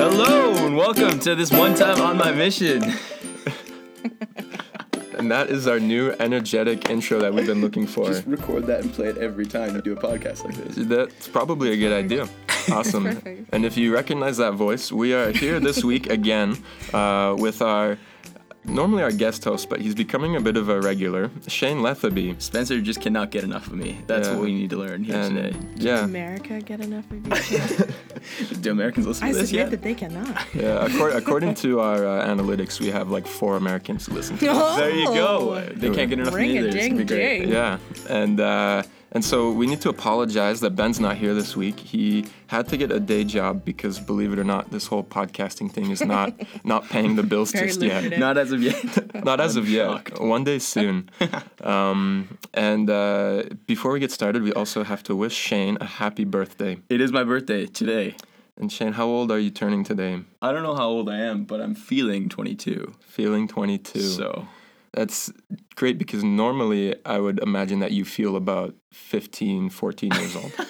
Hello and welcome to this one time on my mission. And that is our new energetic intro that we've been looking for. Just record that and play it every time you do a podcast like this. That's probably a good idea. Awesome. and if you recognize that voice, we are here this week again uh, with our normally our guest host, but he's becoming a bit of a regular, Shane Lethaby. Spencer just cannot get enough of me. That's Yeah. what we need to learn here And today. yeah, America get enough of you? Do Americans listen I to this submit yet? that they cannot. yeah. According, according to our uh, analytics, we have like four Americans who listen to us. There you go. Oh. They can't get enough of me a either. It's be ding great. ding. Yeah, and uh, and so we need to apologize that Ben's not here this week. He had to get a day job because, believe it or not, this whole podcasting thing is not not paying the bills Very just yet. Not as of yet. Not as of yet. shocked. One day soon. um, and uh, before we get started, we also have to wish Shane a happy birthday. it is my birthday today. And Shane, how old are you turning today? I don't know how old I am, but I'm feeling 22. Feeling 22. So That's great because normally I would imagine that you feel about 15, 14 years old.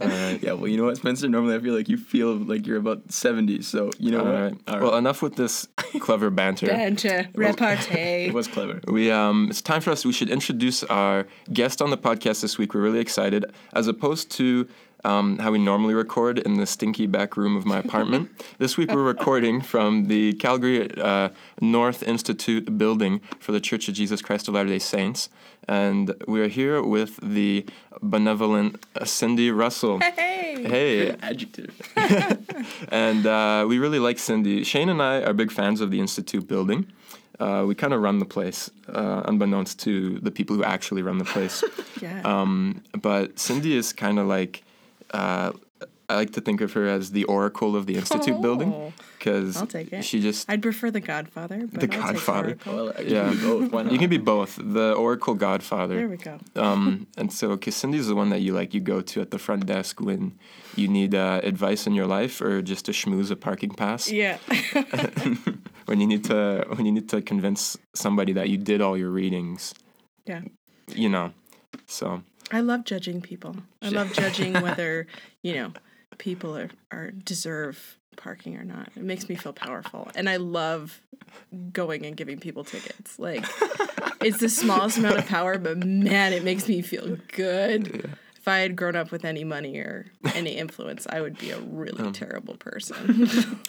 All right. yeah, well, you know what, Spencer? Normally I feel like you feel like you're about 70. So you know All what? right. All right. Well, enough with this clever banter. Banter, repartee. it was clever. We um, it's time for us. We should introduce our guest on the podcast this week. We're really excited, as opposed to um, how we normally record in the stinky back room of my apartment. this week we're recording from the Calgary uh, North Institute building for the Church of Jesus Christ of Latter Day Saints, and we are here with the benevolent uh, Cindy Russell. Hey. Hey, Adjective. and uh, we really like Cindy. Shane and I are big fans of the Institute building. Uh, we kind of run the place, uh, unbeknownst to the people who actually run the place. Yeah. um, but Cindy is kind of like, uh, I like to think of her as the oracle of the Institute building Oh, because I'll take it. she just. I'd prefer the Godfather. But The I'll Godfather. Oracle. Well, I Yeah. can both. You can be both, the oracle godfather. There we go. um, and so, because Cindy's the one that you like, you go to at the front desk when you need uh, advice in your life or just to schmooze a parking pass. Yeah. when you need to when you need to convince somebody that you did all your readings yeah. you know so I love judging people. I love judging whether, you know, people are, are deserve parking or not. It makes me feel powerful. And I love going and giving people tickets. Like it's the smallest amount of power, but man, it makes me feel good. If I had grown up with any money or any influence, I would be a really Um. terrible person.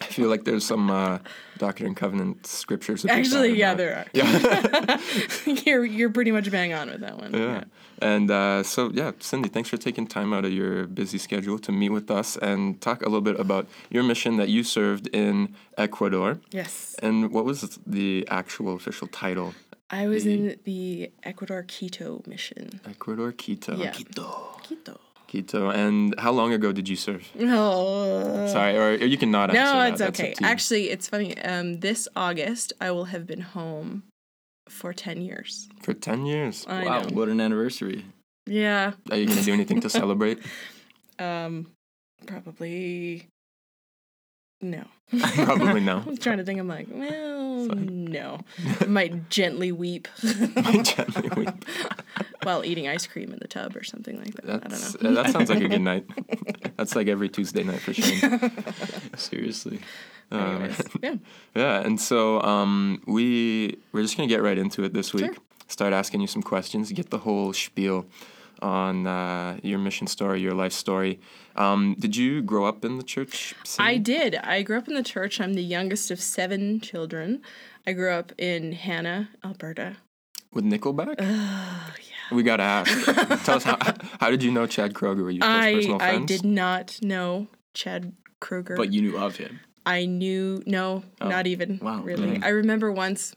i feel like there's some uh, doctrine and covenant scriptures Actually, yeah, there are. yeah you're you're pretty much bang on with that one. yeah and uh, so yeah cindy thanks for taking time out of your busy schedule to meet with us and talk a little bit about your mission that you served in ecuador Yes. and what was the actual official title I was The- in the Ecuador Quito mission. ecuador quito Yeah. Quito. Quito. quito and how long ago did you serve Oh. sorry or, or you can not answer No, that. it's That's okay. Actually, it's funny. Um, this August, I will have been home for 10 years. for 10 years I Wow, know. what an anniversary. Yeah. are you going to do anything to celebrate Um, probably no. Probably no. I was trying to think. I'm like, well, no. Might gently weep Might Gently weep. while eating ice cream in the tub or something like that. That's, I don't know. uh, that sounds like a good night. That's like every Tuesday night for Shane. Seriously. Uh, yeah. yeah, and so um, we we're just gonna get right into it this week. Sure. Start asking you some questions, get the whole spiel on uh, your mission story, your life story. Um, did you grow up in the church? I did. I grew up in the church. I'm the youngest of seven children. I grew up in Hanna, Alberta. with Nickelback. Oh, yeah. we gotta ask. Tell us how, how did you know Chad Kroeger? Were you close I personal I did not know Chad Kroeger. But you knew of him. I knew no, Oh, not even. wow. Really. Mm. I remember once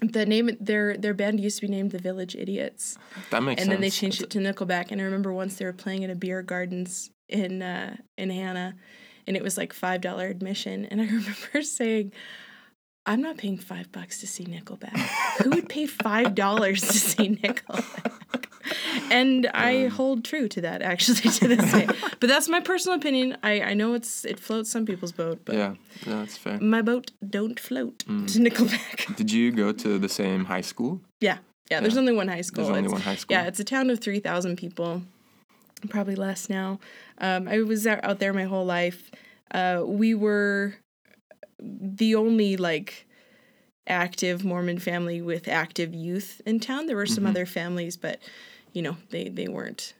the name their their band used to be named the Village Idiots. That makes and sense. then they changed it to Nickelback. And I remember once they were playing at a beer gardens in uh, in Hanna, and it was like five dollar admission. And I remember saying, "I'm not paying five bucks to see Nickelback. Who would pay five dollars to see Nickelback?" And I hold true to that actually to this day. But that's my personal opinion. I, I know it's it floats some people's boat, but Yeah, yeah, that's fair. my boat don't float Mm. to Nickelback. Did you go to the same high school? Yeah. Yeah, there's Yeah. only one high school. There's only It's- one high school. Yeah, it's a town of 3,000 people, probably less now. Um, I was out there my whole life. uh, we were the only like active Mormon family with active youth in town. There were some Mhm. other families, but you know they they weren't.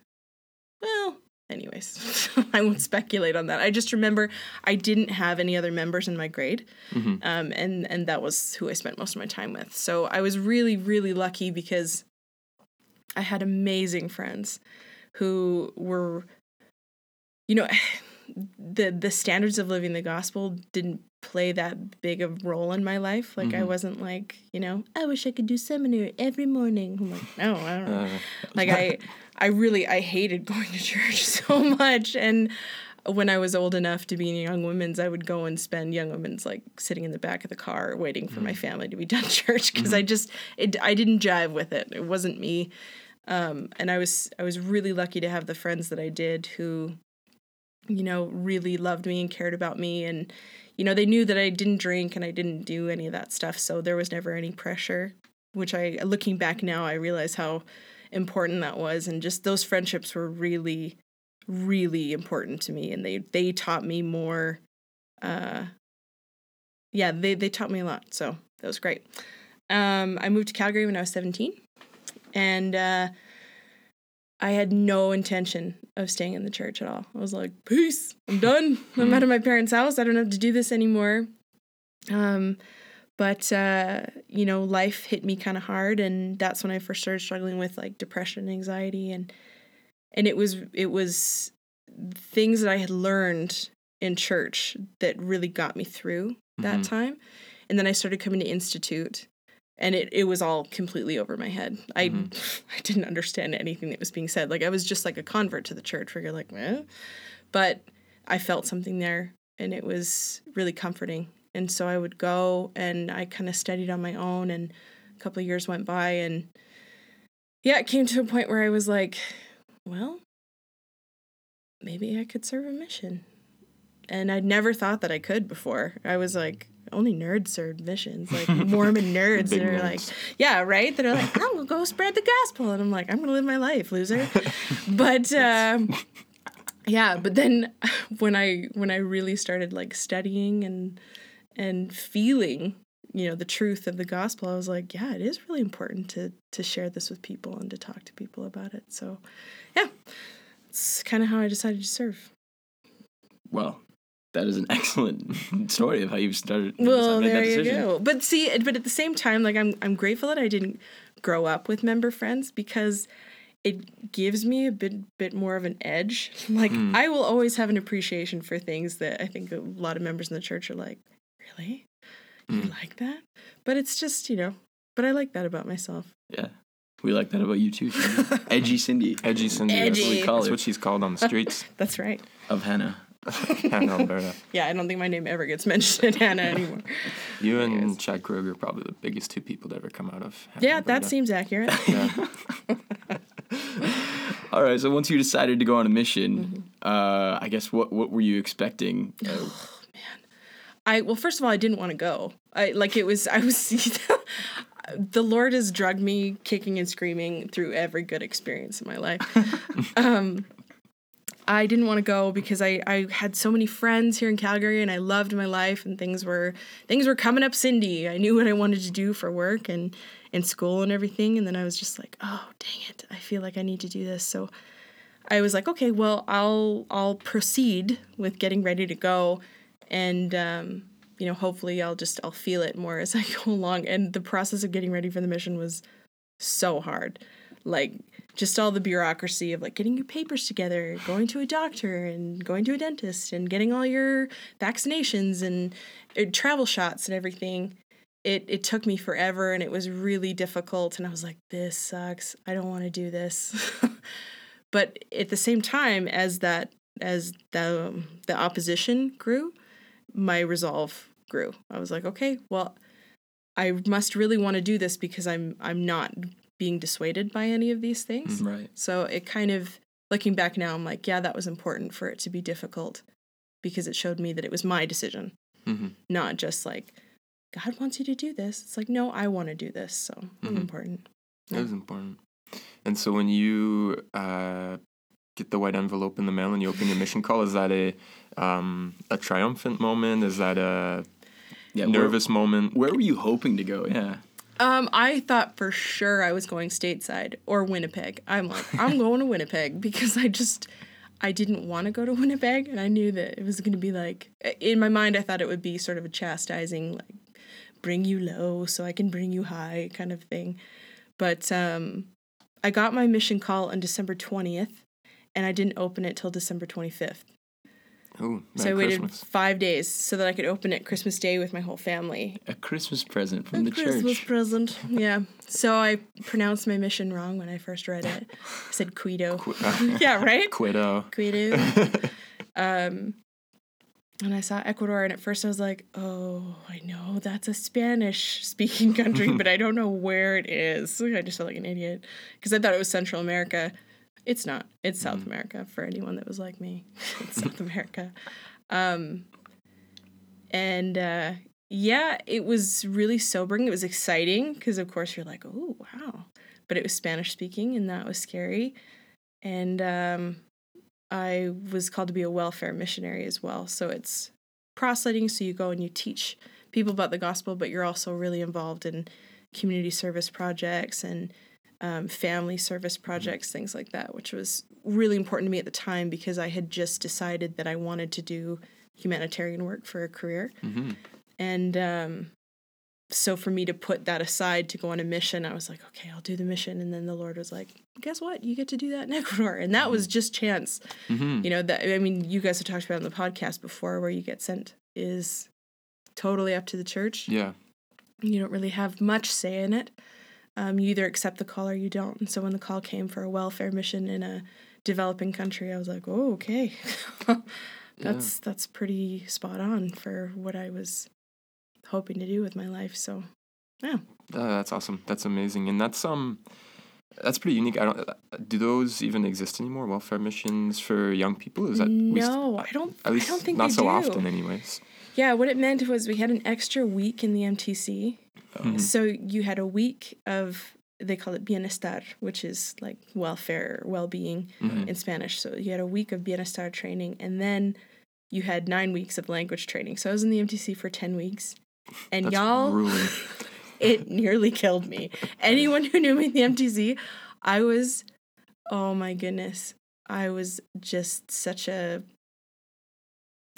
Well, anyways, I won't speculate on that. I just remember I didn't have any other members in my grade, Mhm. um, and and that was who I spent most of my time with. So I was really really lucky because I had amazing friends who were, you know, the the standards of living the gospel didn't play that big of role in my life. Like I Mhm. wasn't like you know I wish I could do seminary every morning. I'm like no, I don't know Uh, like i i really i hated going to church so much and when i was old enough to be in young women's i would go and spend young women's like sitting in the back of the car waiting for my family to be done church because i just it, i didn't jive with it it wasn't me um, and i was i was really lucky to have the friends that i did who you know really loved me and cared about me. And you know they knew that i didn't drink and i didn't do any of that stuff. So there was never any pressure which i looking back now i realize how important that was. And just those friendships were really really important to me. And they they taught me more uh yeah they they taught me a lot. So that was great. Um i moved to calgary when i was 17 and uh i had no intention of staying in the church at all. I was like peace i'm done. I'm out of my parents house. I don't have to do this anymore. Um but uh, you know life hit me kind of hard and that's when i first started struggling with like depression and anxiety and and it was it was things that i had learned in church that really got me through that Mhm. time. And then i started coming to institute and it, it was all completely over my head i Mhm. i didn't understand anything that was being said like i was just like a convert to the church where you're like eh? but i felt something there and it was really comforting and so I would go and I kind of studied on my own and a couple of years went by and yeah, it came to a point where I was like, well, maybe I could serve a mission. And I'd never thought that I could before. I was like, only nerds serve missions, like Mormon nerds that are like, yeah, right? That are like, I'm gonna go spread the gospel. And I'm like, I'm gonna live my life, loser. but um, yeah, but then when I when I really started like studying and and feeling you know the truth of the gospel i was like yeah it is really important to to share this with people and to talk to people about it so yeah it's kind of how i decided to serve Well, that is an excellent story of how you started. well made that there you decision. go but see but at the same time like i'm i'm grateful that i didn't grow up with member friends because it gives me a bit bit more of an edge like Mm. i will always have an appreciation for things that i think a lot of members in the church are like really you Mm. like that but it's just you know but i like that about myself Yeah, we like that about you too. Cindy. Edgy Cindy Edgy Cindy. That's what, Edgy. we call that's what she's called on the streets. that's right of Hanna. in Alberta. yeah i don't think my name ever gets mentioned in hanna anymore You and Chad Kroeger are probably the biggest two people to ever come out of. yeah that seems accurate Yeah. All right, so once you decided to go on a mission, Mm-hmm. uh, I guess what what were you expecting? Uh, I well, first of all, I didn't want to go. I like it was I was the Lord has drugged me kicking and screaming through every good experience in my life. um, I didn't want to go because I I had so many friends here in Calgary and I loved my life and things were things were coming up Cindy. I knew what I wanted to do for work and in school and everything and then I was just like, "Oh, dang it. I feel like I need to do this." So I was like, "Okay, well, I'll I'll proceed with getting ready to go and um, you know hopefully i'll just i'll feel it more as i go along and the process of getting ready for the mission was so hard like just all the bureaucracy of like getting your papers together going to a doctor and going to a dentist and getting all your vaccinations and uh, travel shots and everything it it took me forever and it was really difficult. And i was like this sucks. I don't want to do this. But at the same time as that as the um, the opposition grew my resolve grew. I was like, okay, well, I must really want to do this because I'm I'm not being dissuaded by any of these things. right. So it kind of looking back now, I'm like, yeah, that was important for it to be difficult because it showed me that it was my decision, hmm not just like God wants you to do this. It's like, no, I want to do this. So it's Mhm. important. That is important. And so when you uh, get the white envelope in the mail and you open your mission call, is that a um, a triumphant moment? Is that a Yeah, nervous moment? Where, where were you hoping to go? Yeah. Um, I thought for sure I was going stateside or Winnipeg. I'm like, I'm going to Winnipeg because I just I didn't want to go to Winnipeg and I knew that it was going to be like in my mind I thought it would be sort of a chastising like bring you low so I can bring you high kind of thing. But um I got my mission call on December 20th and I didn't open it till December 25th. So I waited Christmas. 5 days so that I could open it Christmas Day with my whole family. A Christmas present from the Christmas church. Christmas present. Yeah. So I pronounced my mission wrong when I first read it. I said Quito. yeah, right? Quito. Quito. um, and I saw Ecuador, and at first I was like, oh, I know that's a Spanish speaking country, but I don't know where it is. I just felt like an idiot because I thought it was Central America. It's not. It's South America for anyone that was like me. It's South America. Um, and uh, yeah, it was really sobering. It was exciting because, of course, you're like, oh, wow. But it was Spanish speaking, and that was scary. And um, I was called to be a welfare missionary as well. So it's proselyting. So you go and you teach people about the gospel, but you're also really involved in community service projects and um, family service projects, things like that, which was really important to me at the time because I had just decided that I wanted to do humanitarian work for a career. hmm And um, so for me to put that aside to go on a mission, I was like, okay, I'll do the mission. And then the Lord was like, guess what? You get to do that in Ecuador. And that was just chance. hmm You know, that I mean, you guys have talked about on the podcast before where you get sent is totally up to the church. Yeah. You don't really have much say in it. Um, you either accept the call or you don't. And so when the call came for a welfare mission in a developing country, I was like, oh, okay. that's that's pretty spot on for what I was hoping to do with my life. So yeah. Uh, that's awesome. That's amazing, and that's um, that's pretty unique. I don't. Do those even exist anymore? Welfare missions for young people? Is that we st- no, I don't. at least I don't think not so do. often, anyways. Yeah, what it meant was we had an extra week in the MTC. Mhm. So you had a week of they call it bienestar, which is like welfare, well-being Mhm. in Spanish. So you had a week of bienestar training, and then you had nine weeks of language training. So I was in the MTC for ten weeks, and That's y'all, it nearly killed me. Anyone who knew me in the MTC, I was, oh my goodness, I was just such a,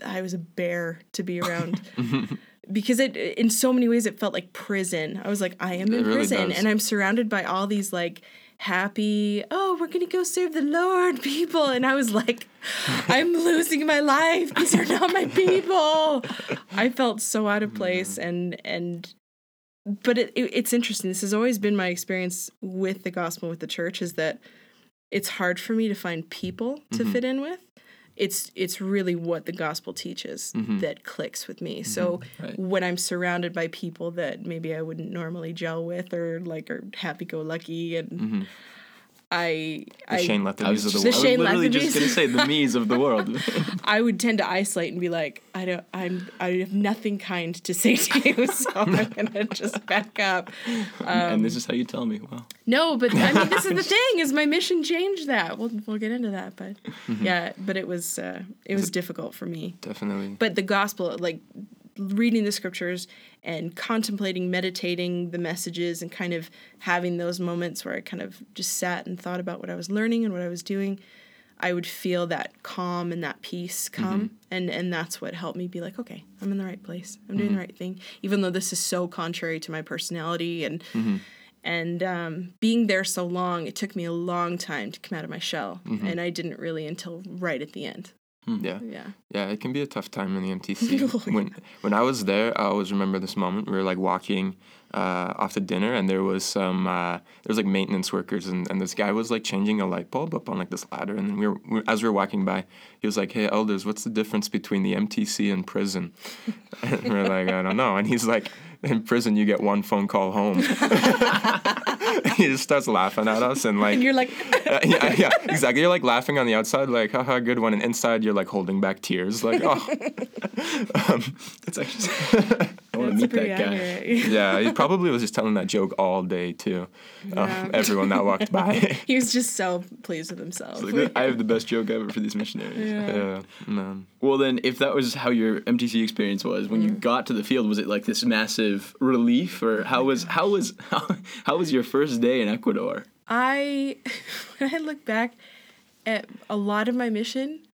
I was a bear to be around because it in so many ways it felt like prison. I was like, I am It in really prison, does. and I'm surrounded by all these like happy, oh, we're gonna go serve the Lord people, and I was like, I'm losing my life. These are not my people. I felt so out of place, and and but it, it, it's interesting. This has always been my experience with the gospel, with the church, is that it's hard for me to find people to Mhm. fit in with. It's it's really what the gospel teaches Mhm. that clicks with me. So Right. when I'm surrounded by people that maybe I wouldn't normally gel with, or like are happy go lucky, and Mhm. I The I Shane I Letherby's was, of the The world. I was Shane literally just gonna say the me's of the world. I would tend to isolate and be like, I don't, I'm, I have nothing kind to say to you, so I'm gonna just back up. Um, and this is how you tell me. Well, No, but I mean, this is the thing: is my mission changed that. We'll we'll get into that, but yeah, but it was uh, it was difficult for me. Definitely. But the gospel, like reading the scriptures and contemplating, meditating the messages, and kind of having those moments where I kind of just sat and thought about what I was learning and what I was doing. I would feel that calm and that peace mm-hmm. come, and and that's what helped me be like, okay, I'm in the right place. I'm doing the mm-hmm. right thing, even though this is so contrary to my personality and mm-hmm. and um, being there so long, it took me a long time to come out of my shell, and I didn't really until right at the end. Yeah. Yeah. Yeah, it can be a tough time in the MTC. when when I was there, I always remember this moment. We were like walking uh, off to dinner, and there was some uh, there was like maintenance workers, and, and this guy was like changing a light bulb up on like this ladder. And then we were, we as we were walking by, he was like, "Hey, elders, what's the difference between the MTC and prison?" and we are like, "I don't know." And he's like, "In prison, you get one phone call home." he just starts laughing at us, and like And you're like, uh, yeah, yeah, exactly. You're like laughing on the outside, like, haha, good one. And inside, you're like holding back tears, like, oh. um, it's actually I want to meet pretty that guy. Yeah, he probably was just telling that joke all day too. Uh, Yeah. everyone that walked by. he was just so pleased with himself. Like, I have the best joke ever for these missionaries. Yeah. yeah, man. Well, then, if that was how your MTC experience was when you Mm. got to the field, was it like this massive relief, or how was how was how, how was your first day in Ecuador? I when I look back at a lot of my mission,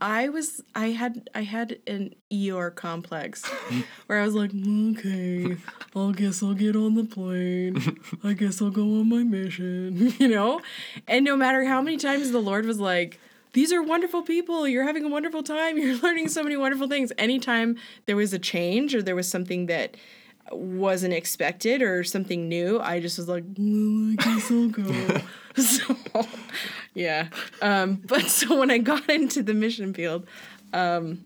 I was I had I had an Eeyore complex where I was like, okay, I guess I'll get on the plane. I guess I'll go on my mission, you know? And no matter how many times the Lord was like, these are wonderful people. You're having a wonderful time. You're learning so many wonderful things. Anytime there was a change or there was something that wasn't expected or something new, I just was like, well, I guess I'll go. so, yeah. Um, but so when I got into the mission field, um,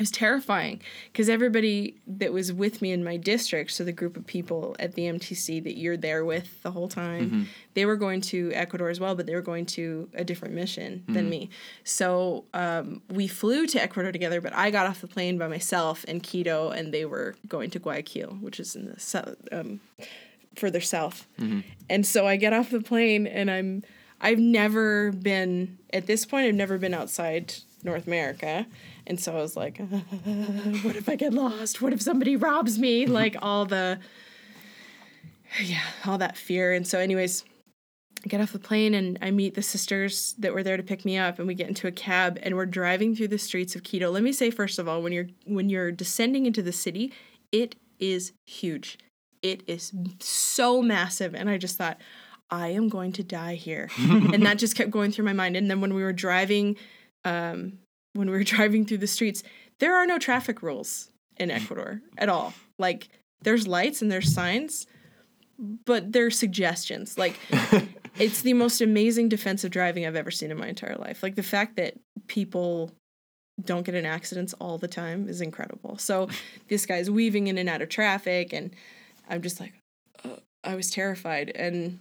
it was terrifying because everybody that was with me in my district, so the group of people at the MTC that you're there with the whole time, they were going to Ecuador as well, but they were going to a different mission than me. So um, we flew to Ecuador together, but I got off the plane by myself in Quito, and they were going to Guayaquil, which is in the south, um, further south. Mm-hmm. And so I get off the plane, and I'm I've never been at this point. I've never been outside North America, and so I was like, "What if I get lost? What if somebody robs me?" Mm-hmm. Like all the, yeah, all that fear. And so, anyways, I get off the plane and I meet the sisters that were there to pick me up, and we get into a cab and we're driving through the streets of Quito. Let me say first of all, when you're when you're descending into the city, it is huge. It is so massive, and I just thought. I am going to die here. and that just kept going through my mind. And then when we were driving, um, when we were driving through the streets, there are no traffic rules in Ecuador at all. Like there's lights and there's signs, but they're suggestions. Like it's the most amazing defensive driving I've ever seen in my entire life. Like the fact that people don't get in accidents all the time is incredible. So this guy's weaving in and out of traffic, and I'm just like, uh, I was terrified. And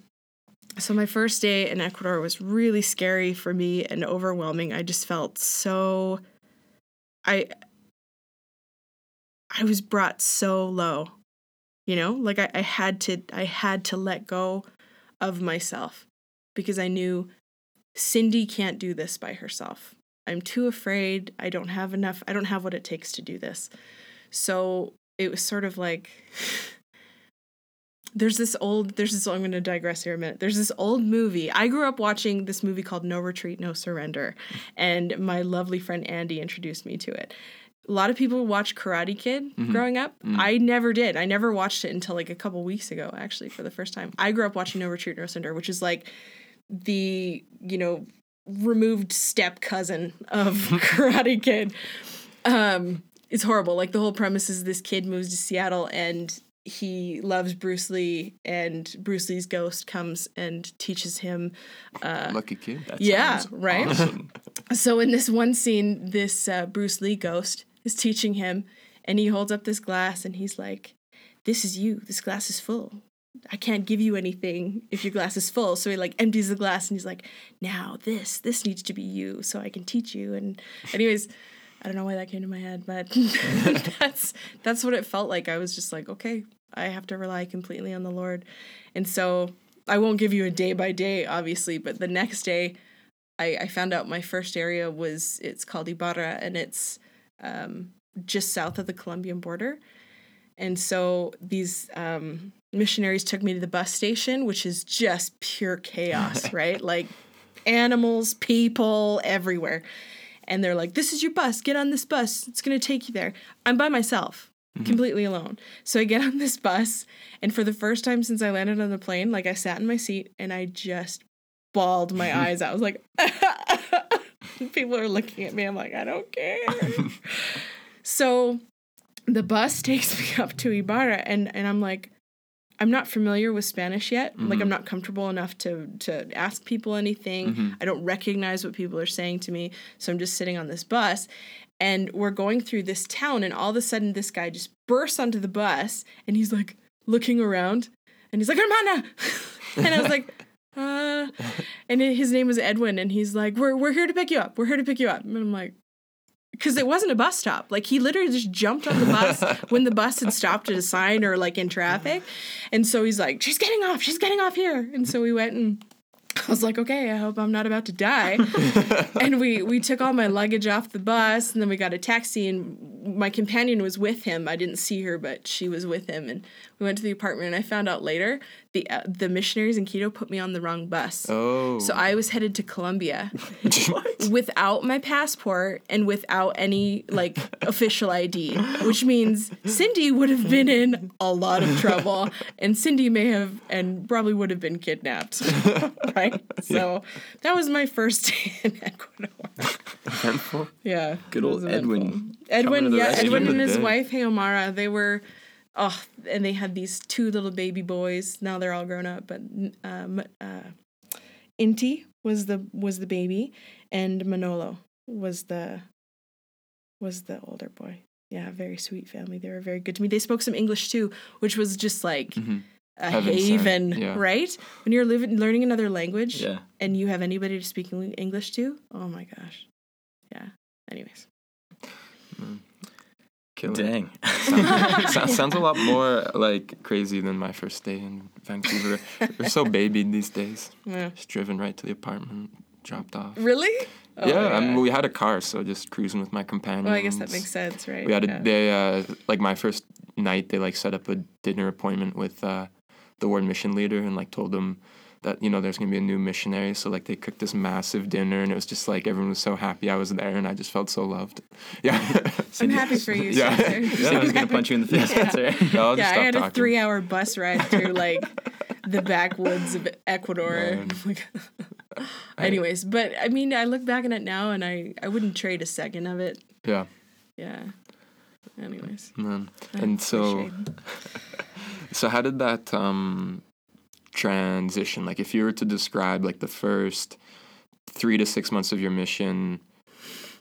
so my first day in Ecuador was really scary for me and overwhelming. I just felt so I I was brought so low. You know? Like I, I had to I had to let go of myself because I knew Cindy can't do this by herself. I'm too afraid. I don't have enough. I don't have what it takes to do this. So it was sort of like there's this old there's this I'm going to digress here a minute. There's this old movie. I grew up watching this movie called No Retreat No Surrender and my lovely friend Andy introduced me to it. A lot of people watch Karate Kid growing up. I never did. I never watched it until like a couple weeks ago actually for the first time. I grew up watching No Retreat No Surrender, which is like the, you know, removed step cousin of Karate Kid. Um it's horrible. Like the whole premise is this kid moves to Seattle and he loves Bruce Lee, and Bruce Lee's ghost comes and teaches him. Lucky kid. That Yeah, right? awesome. So in this one scene, this uh, Bruce Lee ghost is teaching him, and he holds up this glass, and he's like, "This is you. This glass is full. I can't give you anything if your glass is full." So he like empties the glass, and he's like, "Now this, this needs to be you, so I can teach you." And anyways. I don't know why that came to my head, but that's that's what it felt like. I was just like, okay, I have to rely completely on the Lord. And so I won't give you a day by day, obviously, but the next day I, I found out my first area was it's called Ibarra and it's um, just south of the Colombian border. And so these um, missionaries took me to the bus station, which is just pure chaos, right? Like animals, people everywhere. And they're like, this is your bus. Get on this bus. It's going to take you there. I'm by myself, mm-hmm. completely alone. So I get on this bus. And for the first time since I landed on the plane, like I sat in my seat and I just bawled my eyes out. I was like, people are looking at me. I'm like, I don't care. so the bus takes me up to Ibarra and, and I'm like, I'm not familiar with Spanish yet. Like I'm not comfortable enough to to ask people anything. I don't recognize what people are saying to me. So I'm just sitting on this bus and we're going through this town and all of a sudden this guy just bursts onto the bus and he's like looking around and he's like, Hermana and I was like, uh and his name was Edwin and he's like, We're we're here to pick you up. We're here to pick you up. And I'm like, because it wasn't a bus stop. Like he literally just jumped on the bus when the bus had stopped at a sign or like in traffic. And so he's like, she's getting off, she's getting off here. And so we went and I was like, okay, I hope I'm not about to die. and we we took all my luggage off the bus, and then we got a taxi, and my companion was with him. I didn't see her, but she was with him, and we went to the apartment. And I found out later the uh, the missionaries in Quito put me on the wrong bus. Oh. So I was headed to Colombia without my passport and without any like official ID, which means Cindy would have been in a lot of trouble, and Cindy may have and probably would have been kidnapped, right? So that was my first day in Ecuador. Eventful. Yeah, Good old. Edwin Edwin, yeah. Edwin and his day. wife Heomara, they were, oh, and they had these two little baby boys. Now they're all grown up, but um, uh, Inti was the was the baby, and Manolo was the was the older boy. Yeah, very sweet family. They were very good to me. They spoke some English too, which was just like Mhm. a Heaven haven, yeah. right? When you're living learning another language Yeah. and you have anybody to speak English to, oh my gosh. Yeah. Anyways. Killer. Dang. So- sounds a lot more like crazy than my first day in Vancouver. We're so babied these days. Yeah. Just driven right to the apartment, dropped off. Really? Oh my yeah, I mean, we had a car, so just cruising with my companions. Well, I guess that makes sense, right? We had a Yeah. they uh like my first night. They like set up a dinner appointment with uh the ward mission leader and like told them that you know there's gonna be a new missionary. So like they cooked this massive dinner and it was just like everyone was so happy I was there and I just felt so loved. Yeah. I'm happy for you. Yeah. Spencer. Yeah. Cindy's gonna punch you in the face. Yeah. That's right. No, I'll just yeah, I stop had a three-hour bus ride through like the backwoods of Ecuador. Man. Like- Anyways, but I mean, I look back on it now, and I I wouldn't trade a second of it. Yeah. Yeah. Anyways. Man. I And so So how did that um transition? Like if you were to describe like the first three to six months of your mission,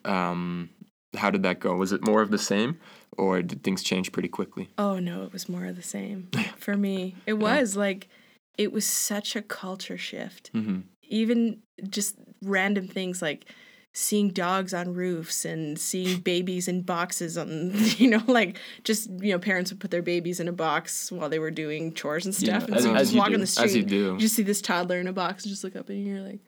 um, how did that go? Was it more of the same or did things change pretty quickly? Oh no, it was more of the same for me. It was like it was such a culture shift. Mm-hmm. Even just random things like seeing dogs on roofs and seeing babies in boxes on you know like just you know parents would put their babies in a box while they were doing chores and Yeah, stuff and as- so you just you walk do. on the street you do. you just see this toddler in a box and just look up and you're like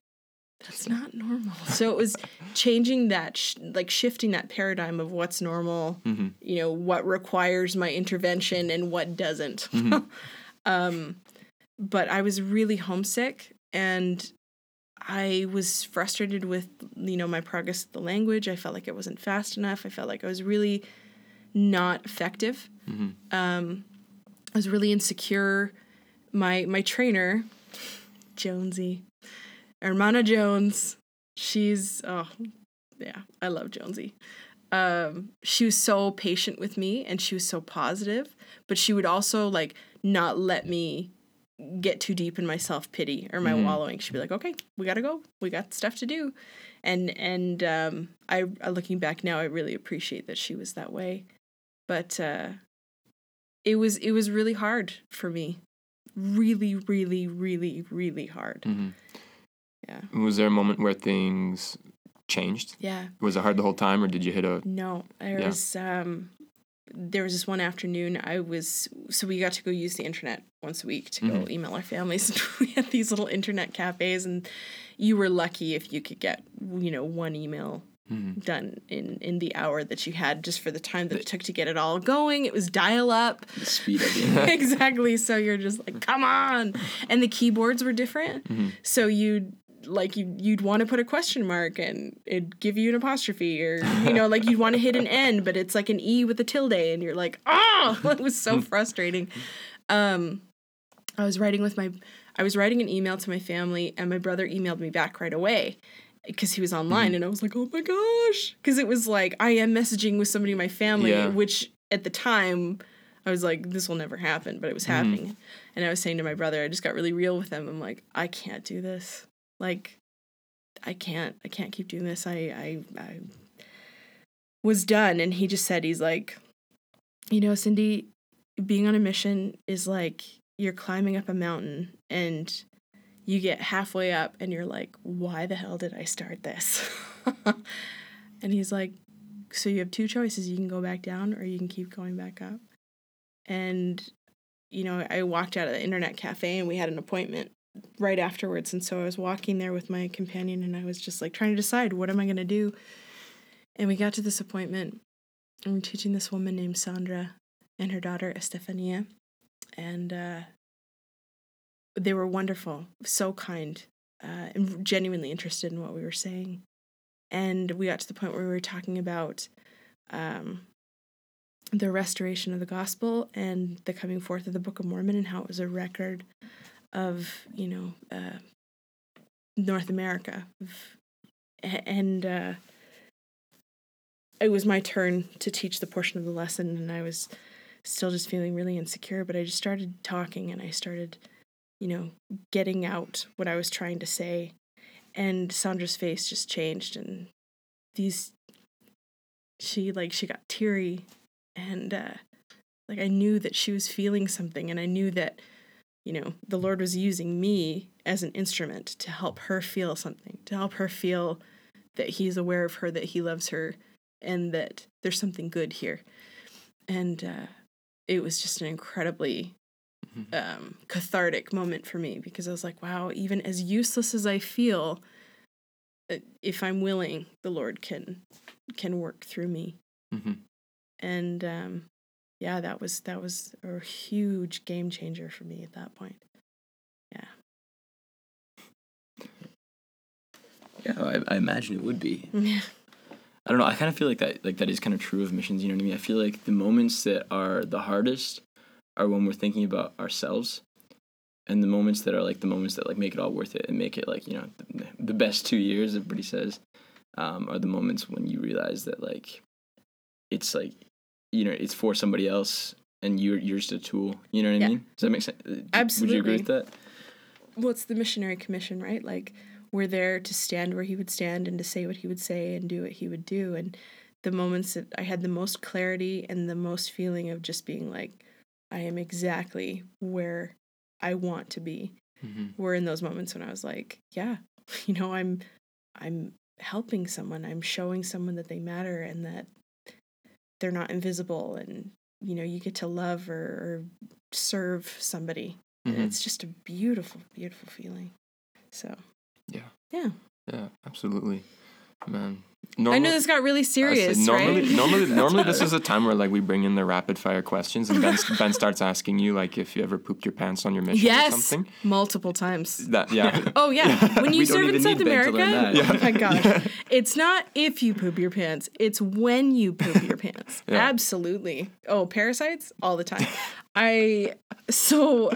that's not normal so it was changing that sh- like shifting that paradigm of what's normal Mm-hmm. you know what requires my intervention and what doesn't Mm-hmm. um but i was really homesick and i was frustrated with you know my progress with the language. I felt like it wasn't fast enough. I felt like i was really not effective. Mm-hmm. um i was really insecure. My my trainer jonesy hermana jones she's oh yeah i love jonesy. Um she was so patient with me and she was so positive but she would also like not let me get too deep in my self-pity or my wallowing she'd be like okay we gotta go. We got stuff to do. And and um i looking back now i really appreciate that she was that way. But uh it was it was really hard for me. Really really really really hard. Mm-hmm. yeah. Was there a moment where things changed? yeah. Was it hard the whole time or did you hit a No, there Yeah. was um there was this one afternoon I was so we got to go use the internet once a week to go mm-hmm. email our families. we had these little internet cafes and you were lucky if you could get you know one email mm-hmm. done in in the hour that you had just for the time that it took to get it all going. It was dial up. The speed of it. exactly. So you're just like, come on. And the keyboards were different. Mm-hmm. So you'd like you you'd want to put a question mark and it'd give you an apostrophe or you know like you'd want to hit an N but it's like an E with a tilde and you're like oh it was so frustrating. Um I was writing with my I was writing an email to my family and my brother emailed me back right away because he was online mm-hmm. and I was like oh my gosh. Because it was like I am messaging with somebody in my family Yeah. which at the time I was like this will never happen but it was mm-hmm. happening. And I was saying to my brother I just got really real with him. I'm like I can't do this like I can't I can't keep doing this I I I was done and he just said he's like you know Cindy being on a mission is like you're climbing up a mountain and you get halfway up and you're like why the hell did I start this and he's like so you have two choices. You can go back down or you can keep going back up. And, you know, I walked out of the internet cafe and we had an appointment right afterwards. And so I was walking there with my companion and I was just like trying to decide what am I going to do. And we got to this appointment and we're teaching this woman named Sandra and her daughter Estefania. And uh, they were wonderful, so kind, uh, and genuinely interested in what we were saying. And we got to the point where we were talking about um, the restoration of the gospel and the coming forth of the Book of Mormon and how it was a record of, you know, uh, North America. And uh, it was my turn to teach the portion of the lesson, and I was still just feeling really insecure, but I just started talking and I started, you know, getting out what I was trying to say. And Sandra's face just changed and these she like she got teary and uh like I knew that she was feeling something and I knew that you know the Lord was using me as an instrument to help her feel something, to help her feel that he's aware of her, that he loves her and that there's something good here. And uh it was just an incredibly um, cathartic moment for me because I was like, wow, even as useless as I feel, uh, if I'm willing, the Lord can can work through me. Mhm. And um, yeah, that was that was a huge game changer for me at that point. Yeah. Yeah, I, I imagine it would be. Yeah. I don't know. I kind of feel like that like that is kind of true of missions. You know what I mean? I feel like the moments that are the hardest are when we're thinking about ourselves, and the moments that are like the moments that like make it all worth it and make it like you know the, the best two years. Everybody says um, are the moments when you realize that like it's like you know it's for somebody else and you're you're just a tool. You know what I mean? Does that make sense? Absolutely. Would you agree with that? well, it's the missionary commission, right? Like we're there to stand where he would stand and to say what he would say and do what he would do. And the moments that I had the most clarity and the most feeling of just being like, I am exactly where I want to be Mhm. were in those moments when I was like, yeah, you know, I'm I'm helping someone. I'm showing someone that they matter and that they're not invisible and you know, you get to love or, or serve somebody. And Mhm. it's just a beautiful, beautiful feeling. So Yeah. Yeah. Yeah, absolutely. Man. I know this got really serious, normally, right? normally, normally, this is a time where like we bring in the rapid fire questions, and Ben, Ben starts asking you like if you ever pooped your pants on your mission or yes, something. multiple times. That yeah, Oh yeah, when you serve in South need Ben to America, that. oh my gosh, it's not if you poop your pants; it's when you poop your pants. Yeah. Absolutely. Oh, parasites all the time. I so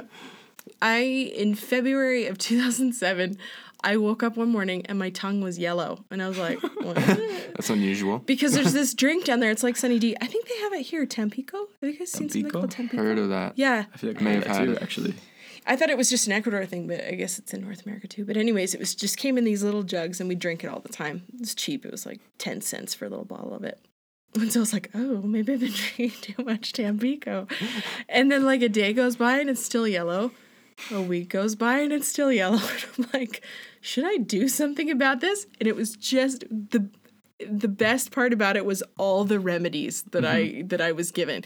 I in February of 2007, I woke up one morning and my tongue was yellow, and I was like, what? that's unusual. because there's this drink down there. It's like Sunny D. I think they have it here, Tampico. Have you guys seen something Tampico? called Tampico? Heard of that? Yeah, I feel like May I have have had too, actually. I thought it was just an Ecuador thing, but I guess it's in North America too. But anyways, it was just came in these little jugs and we drink it all the time. It was cheap. It was like ten cents for a little bottle of it. And so I was like, oh, maybe I've been drinking too much Tampico. And then like a day goes by and it's still yellow. A week goes by and it's still yellow. And I'm like, should I do something about this? And it was just the the best part about it was all the remedies that I that I was given.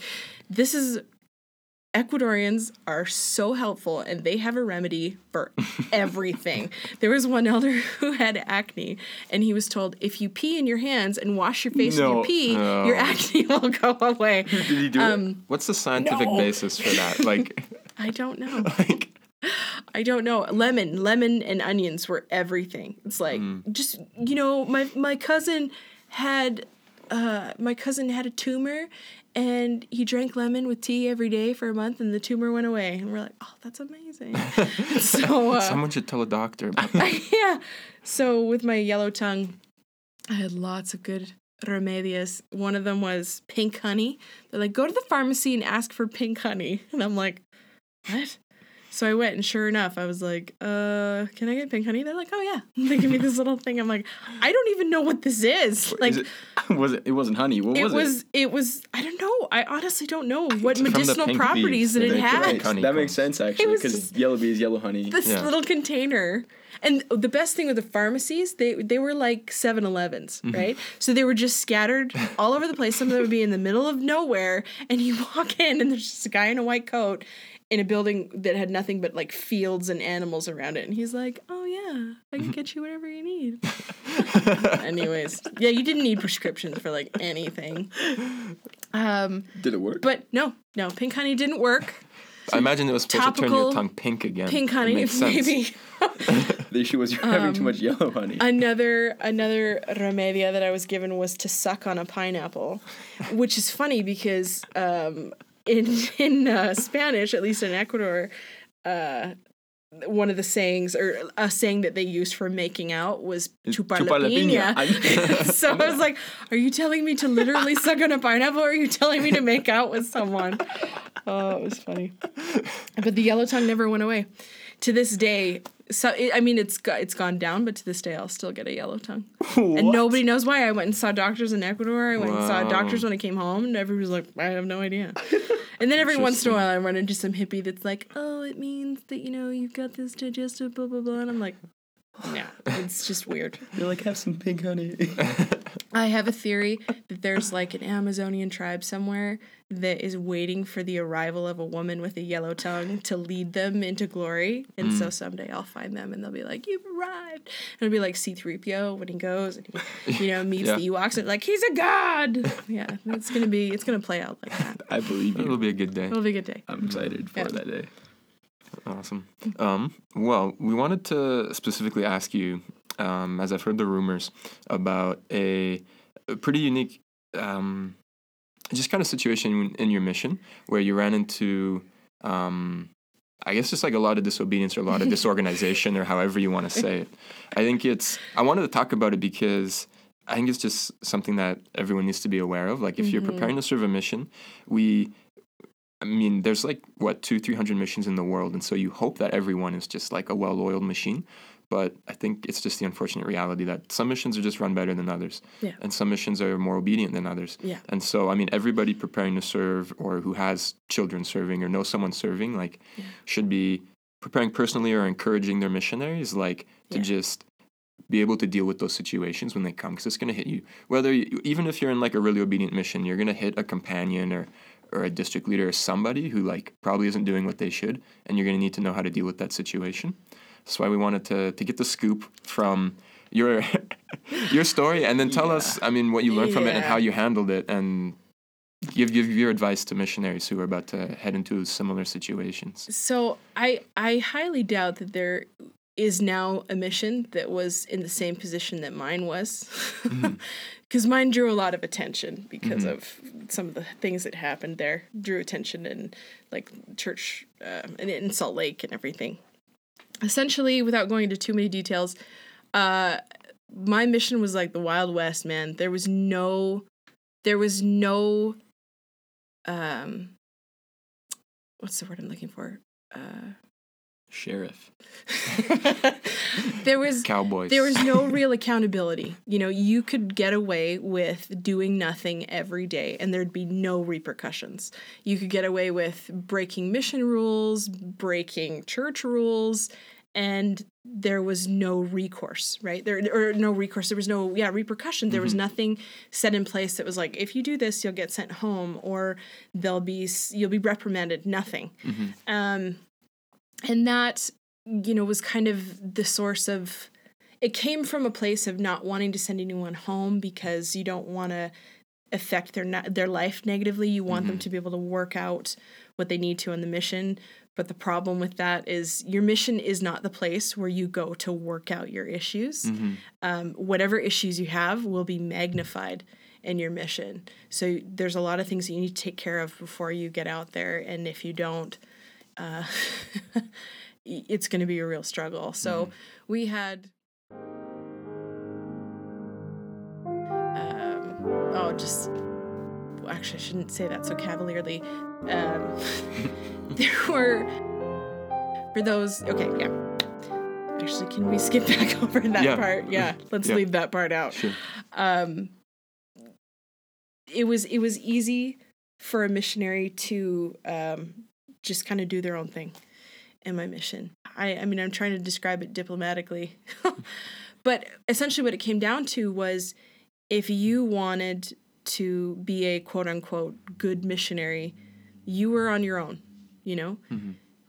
This is Ecuadorians are so helpful and they have a remedy for everything. there was one elder who had acne and he was told if you pee in your hands and wash your face when No. you pee, No. your acne will go away. Did he do it? Um, What's the scientific No. basis for that? Like, I don't know. like I don't know. Lemon, lemon and onions were everything. It's like just you know, my my cousin had uh my cousin had a tumor and he drank lemon with tea every day for a month and the tumor went away. And we're like, "Oh, that's amazing." so uh, someone should tell a doctor. About yeah. So with my yellow tongue, I had lots of good remedios. One of them was pink honey. They're like, go to the pharmacy and ask for pink honey. And I'm like, what? So I went and sure enough, I was like, uh, can I get pink honey? They're like, oh yeah. They give me this little thing. I'm like, I don't even know what this is. Like Is it, was it? It wasn't honey. What was it was, was it was I don't know. I honestly don't know what from medicinal properties bees that that it they had. create. honeycombs. that makes sense actually because yellow bees, yellow honey. This Yeah. little container. And the best thing with the pharmacies, they they were like 7-Elevens, Mm-hmm. right? So they were just scattered all over the place. Some of them would be in the middle of nowhere, and you walk in and there's just a guy in a white coat in a building that had nothing but like fields and animals around it. And he's like, Oh yeah, I can get you whatever you need. Anyways. Yeah, you didn't need prescriptions for like anything. Um, Did it work? but no, no, pink honey didn't work. I imagine it was supposed to turn your Topical tongue pink again. Pink honey, maybe. the issue was you're having too much yellow honey. another another remedia that I was given was to suck on a pineapple, which is funny because um, in in uh, Spanish, at least in Ecuador, uh, one of the sayings or a saying that they used for making out was chupar, la Chupar la piña. piña. so I was like, "Are you telling me to literally suck on a pineapple, or are you telling me to make out with someone?" Oh, it was funny. But the yellow tongue never went away. To this day, so it, I mean, it's it's gone down, but to this day, I'll still get a yellow tongue, and nobody knows why. I went and saw doctors in Ecuador. I went and saw doctors when I came home, and everybody was like, "I have no idea." And then every once in a while, I run into some hippie that's like, "Oh, it means that you know you've got this digestive blah blah blah," and I'm like, "No, it's just weird." You're like, have some pink honey. I have a theory that there's like an Amazonian tribe somewhere that is waiting for the arrival of a woman with a yellow tongue to lead them into glory. And so someday I'll find them and they'll be like, You've arrived. And it'll be like C3PO when he goes and he, you know, meets Yeah. the Ewoks and like, He's a god. Yeah, it's gonna be it's gonna play out like that. I believe you. It'll be a good day. It'll be a good day. I'm excited for Yeah. that day. Awesome. Um, well, we wanted to specifically ask you, um, as I've heard the rumors, about a, a pretty unique, um, just kind of situation in, in your mission where you ran into, um, I guess, just like a lot of disobedience or a lot of disorganization or however you want to say it. I think it's, I wanted to talk about it because. I think it's just something that everyone needs to be aware of. Like, if you're preparing to serve a mission, we I mean, there's like what two, three hundred missions in the world, and so you hope that everyone is just like a well-oiled machine. But I think it's just the unfortunate reality that some missions are just run better than others, Yeah. and some missions are more obedient than others. Yeah. And so, I mean, everybody preparing to serve or who has children serving or knows someone serving, like, should be preparing personally or encouraging their missionaries, like, to Yeah. just be able to deal with those situations when they come because it's going to hit you whether you, even if you're in like a really obedient mission you're going to hit a companion or or a district leader or somebody who like probably isn't doing what they should and you're going to need to know how to deal with that situation that's why we wanted to to get the scoop from your your story and then tell us i mean what you learned from it and how you handled it and give give your advice to missionaries who are about to head into similar situations. So I I highly doubt that there is now a mission that was in the same position that mine was, because mine drew a lot of attention because of some of the things that happened there. Drew attention in like church um, and in Salt Lake and everything. Essentially, without going into too many details, uh, my mission was like the Wild West. Man, there was no, there was no, um, what's the word I'm looking for? Uh, Sheriff. there was cowboys there was no real accountability. You know, you could get away with doing nothing every day and there'd be no repercussions. You could get away with breaking mission rules, breaking church rules, and there was no recourse, right? There or no recourse, there was no yeah, repercussion. There was nothing set in place that was like if you do this, you'll get sent home or they'll be you'll be reprimanded, nothing. Um and that you know was kind of the source of it came from a place of not wanting to send anyone home because you don't want to affect their na- their life negatively. You want them to be able to work out what they need to on the mission. But the problem with that is your mission is not the place where you go to work out your issues. Um, whatever issues you have will be magnified in your mission. So there's a lot of things that you need to take care of before you get out there. And if you don't uh, it's going to be a real struggle. So we had. Um, oh, just. well, Actually, I shouldn't say that so cavalierly. Um, there were. For those. Okay, yeah. Actually, can we skip back over that Yeah. part? Yeah, let's Yeah. leave that part out sure um it was it was easy for a missionary to um, just kind of do their own thing in my mission. I, I mean, I'm trying to describe it diplomatically, but essentially, what it came down to was if you wanted to be a quote unquote good missionary, you were on your own, you know?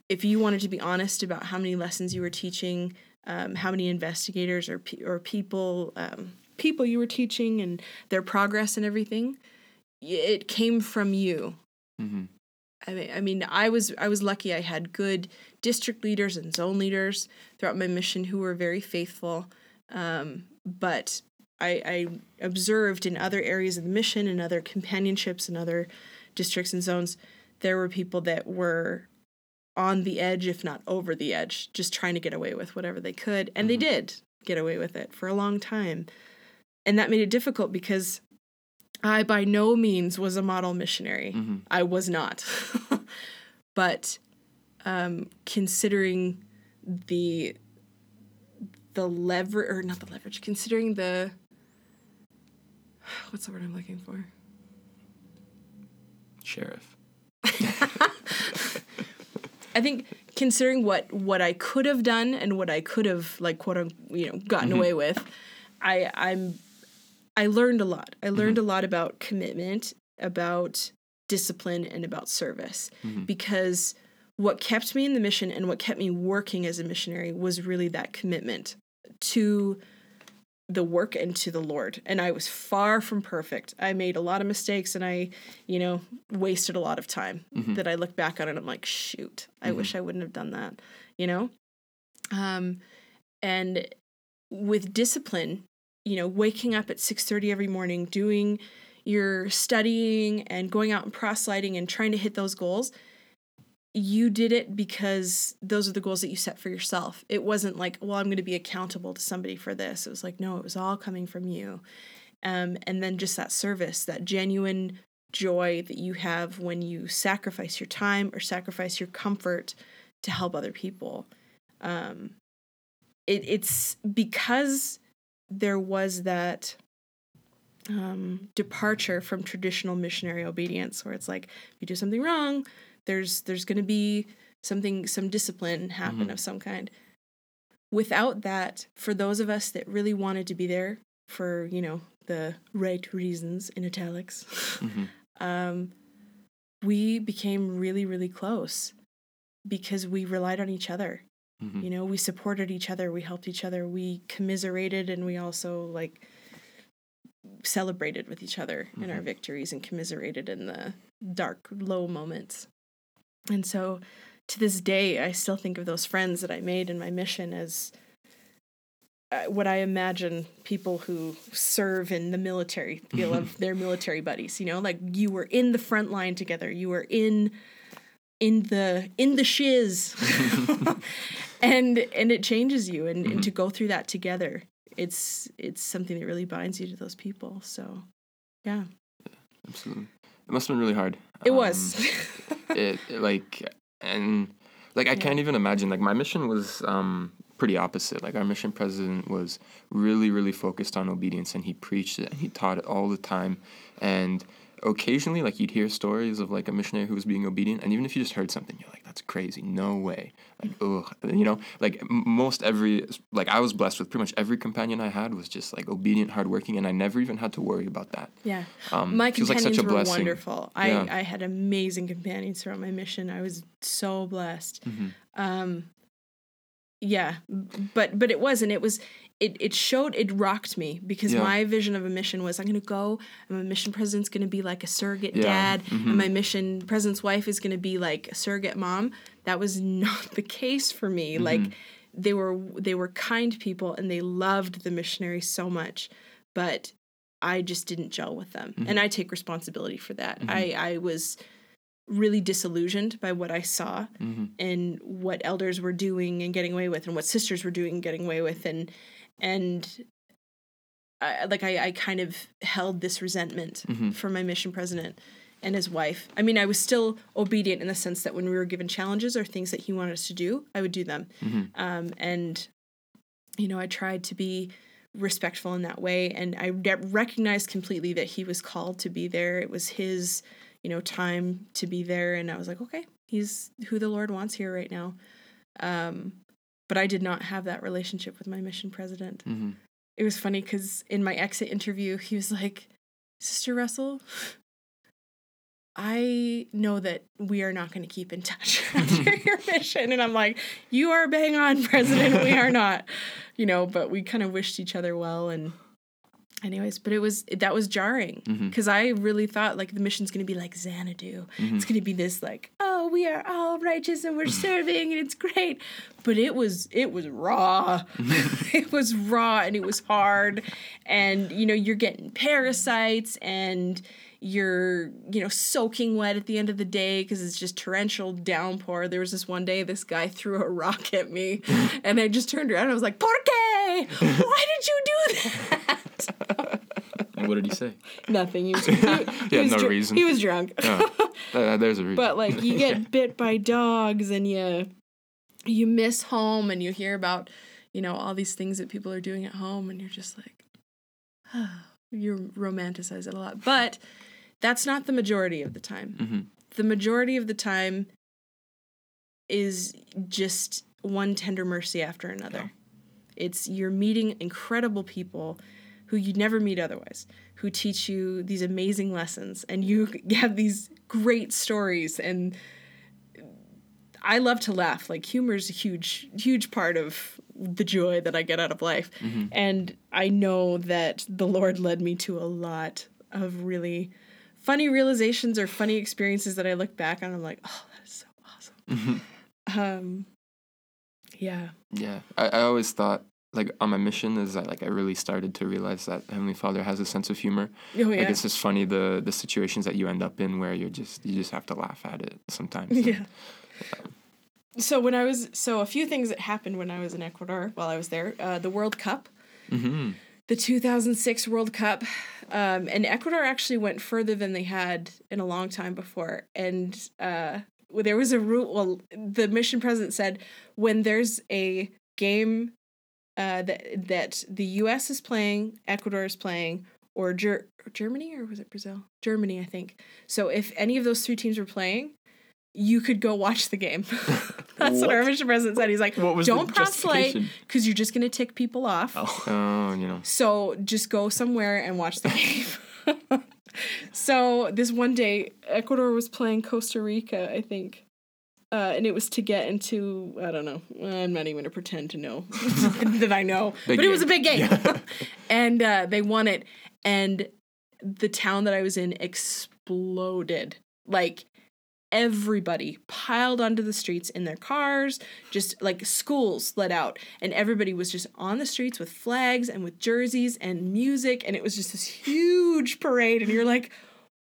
If you wanted to be honest about how many lessons you were teaching, um, how many investigators or, pe- or people, um, people you were teaching and their progress and everything, it came from you. Mm-hmm. I mean, I mean, I was I was lucky. I had good district leaders and zone leaders throughout my mission who were very faithful. Um, but I, I observed in other areas of the mission and other companionships and other districts and zones, there were people that were on the edge, if not over the edge, just trying to get away with whatever they could, and they did get away with it for a long time, and that made it difficult because I by no means was a model missionary. Mm-hmm. I was not. but um, considering the the lever or not the leverage, considering the what's the word I'm looking for? Sheriff. I think considering what what I could have done and what I could have like quote unquote you know gotten away with, I I'm I learned a lot. I learned mm-hmm. a lot about commitment, about discipline, and about service mm-hmm. because what kept me in the mission and what kept me working as a missionary was really that commitment to the work and to the Lord. And I was far from perfect. I made a lot of mistakes and I, you know, wasted a lot of time mm-hmm. that I look back on and I'm like, shoot, I wish I wouldn't have done that, you know? Um, and with discipline, you know, waking up at 6:30 every morning, doing your studying and going out and proselyting and trying to hit those goals, you did it because those are the goals that you set for yourself. It wasn't like, well, I'm going to be accountable to somebody for this. It was like, no, it was all coming from you. Um, and then just that service, that genuine joy that you have when you sacrifice your time or sacrifice your comfort to help other people. Um, it, it's because there was that um, departure from traditional missionary obedience, where it's like, if you do something wrong, there's there's going to be something some discipline happen of some kind. Without that for those of us that really wanted to be there for you know the right reasons in italics um, we became really really close because we relied on each other Mhm. you know we supported each other we helped each other we commiserated and we also like celebrated with each other in our victories and commiserated in the dark low moments. And so to this day i still think of those friends that i made in my mission as uh, what i imagine people who serve in the military feel of their military buddies you know? Like you were in the front line together you were in in the in the shiz and and it changes you and, and to go through that together it's it's something that really binds you to those people so yeah. Absolutely. It must have been really hard. it Um, was it it, like and like I can't even imagine like my mission was um pretty opposite. Like our mission president was really really focused on obedience and he preached it and he taught it all the time. And occasionally like you'd hear stories of like a missionary who was being obedient and even if you just heard something you're like that's crazy no way like ugh you know like m- most every like I was blessed with pretty much every companion I had was just like obedient hardworking and I never even had to worry about that Yeah. Um, my feels like companions such a were blessing. wonderful. I, Yeah. I had amazing companions throughout my mission. I was so blessed. Mm-hmm. Um, yeah, but but it wasn't. It was it it showed it rocked me because Yeah. my vision of a mission was I'm gonna go and my mission president's gonna be like a surrogate Yeah. dad Mhm. and my mission president's wife is gonna be like a surrogate mom. That was not the case for me. Mm-hmm. Like they were they were kind people and they loved the missionaries so much, but I just didn't gel with them. Mm-hmm. And I take responsibility for that. I, I was really disillusioned by what I saw Mm-hmm. and what elders were doing and getting away with and what sisters were doing and getting away with and and I, like I, I kind of held this resentment Mm-hmm. for my mission president and his wife. I mean, I was still obedient in the sense that when we were given challenges or things that he wanted us to do, I would do them. Mm-hmm. Um, and you know, I tried to be respectful in that way, and I de- recognized completely that he was called to be there. It was his, you know, time to be there. And I was like, okay, he's who the Lord wants here right now. Um, but I did not have that relationship with my mission president. Mm-hmm. It was funny because in my exit interview, he was like, Sister Russell, I know that we are not going to keep in touch after your mission. And I'm like, you are bang on, President. We are not, you know, but we kind of wished each other well. And, anyways, but it was, that was jarring mm-hmm. because I really thought like the mission's going to be like Xanadu. It's mm-hmm. going to be this like, oh, we are all righteous and we're serving and it's great. But it was, it was raw. it was raw and it was hard. And, you know, you're getting parasites and, you're you know soaking wet at the end of the day because it's just torrential downpour there was this one day this guy threw a rock at me and i just turned around and i was like por qué why did you do that And what did he say? nothing he was, he, he Yeah, was no dr- reason. he was drunk Uh, there's a reason. but like you get bit by dogs and you you miss home and you hear about you know all these things that people are doing at home and you're just like you romanticize it a lot but that's not the majority of the time Mhm. the majority of the time is just one tender mercy after another it's you're meeting incredible people who you'd never meet otherwise who teach you these amazing lessons and you have these great stories and I love to laugh. Like humor is a huge, huge part of the joy that I get out of life. And I know that the Lord led me to a lot of really funny realizations or funny experiences that I look back on. I'm like, oh, that is so awesome. Um, yeah. Yeah, I, I always thought like on my mission is that like I really started to realize that Heavenly Father has a sense of humor. Oh yeah. Like it's just funny the the situations that you end up in where you're just you just have to laugh at it sometimes. Yeah. So when I was so a few things that happened when I was in Ecuador while I was there, uh, the World Cup, Mm-hmm. the 2006 World Cup, um, and Ecuador actually went further than they had in a long time before. And uh, there was a rule. Well, the mission president said when there's a game uh, that that the U.S. is playing, Ecuador is playing, or Ger- Germany or was it Brazil? Germany, I think. So if any of those three teams were playing, you could go watch the game. That's what? our mission president said. He's like, What don't cross-play because you're just gonna tick people off. Oh, Oh, you know. So just go somewhere and watch the game. so this one day, Ecuador was playing Costa Rica, I think. Uh, and it was to get into I don't know. I'm not even gonna pretend to know that I know, Big but it was a big game, and uh, they won it. And the town that I was in exploded. Like everybody piled onto the streets in their cars, just like schools let out, and everybody was just on the streets with flags and with jerseys and music, and it was just this huge parade. And you're like,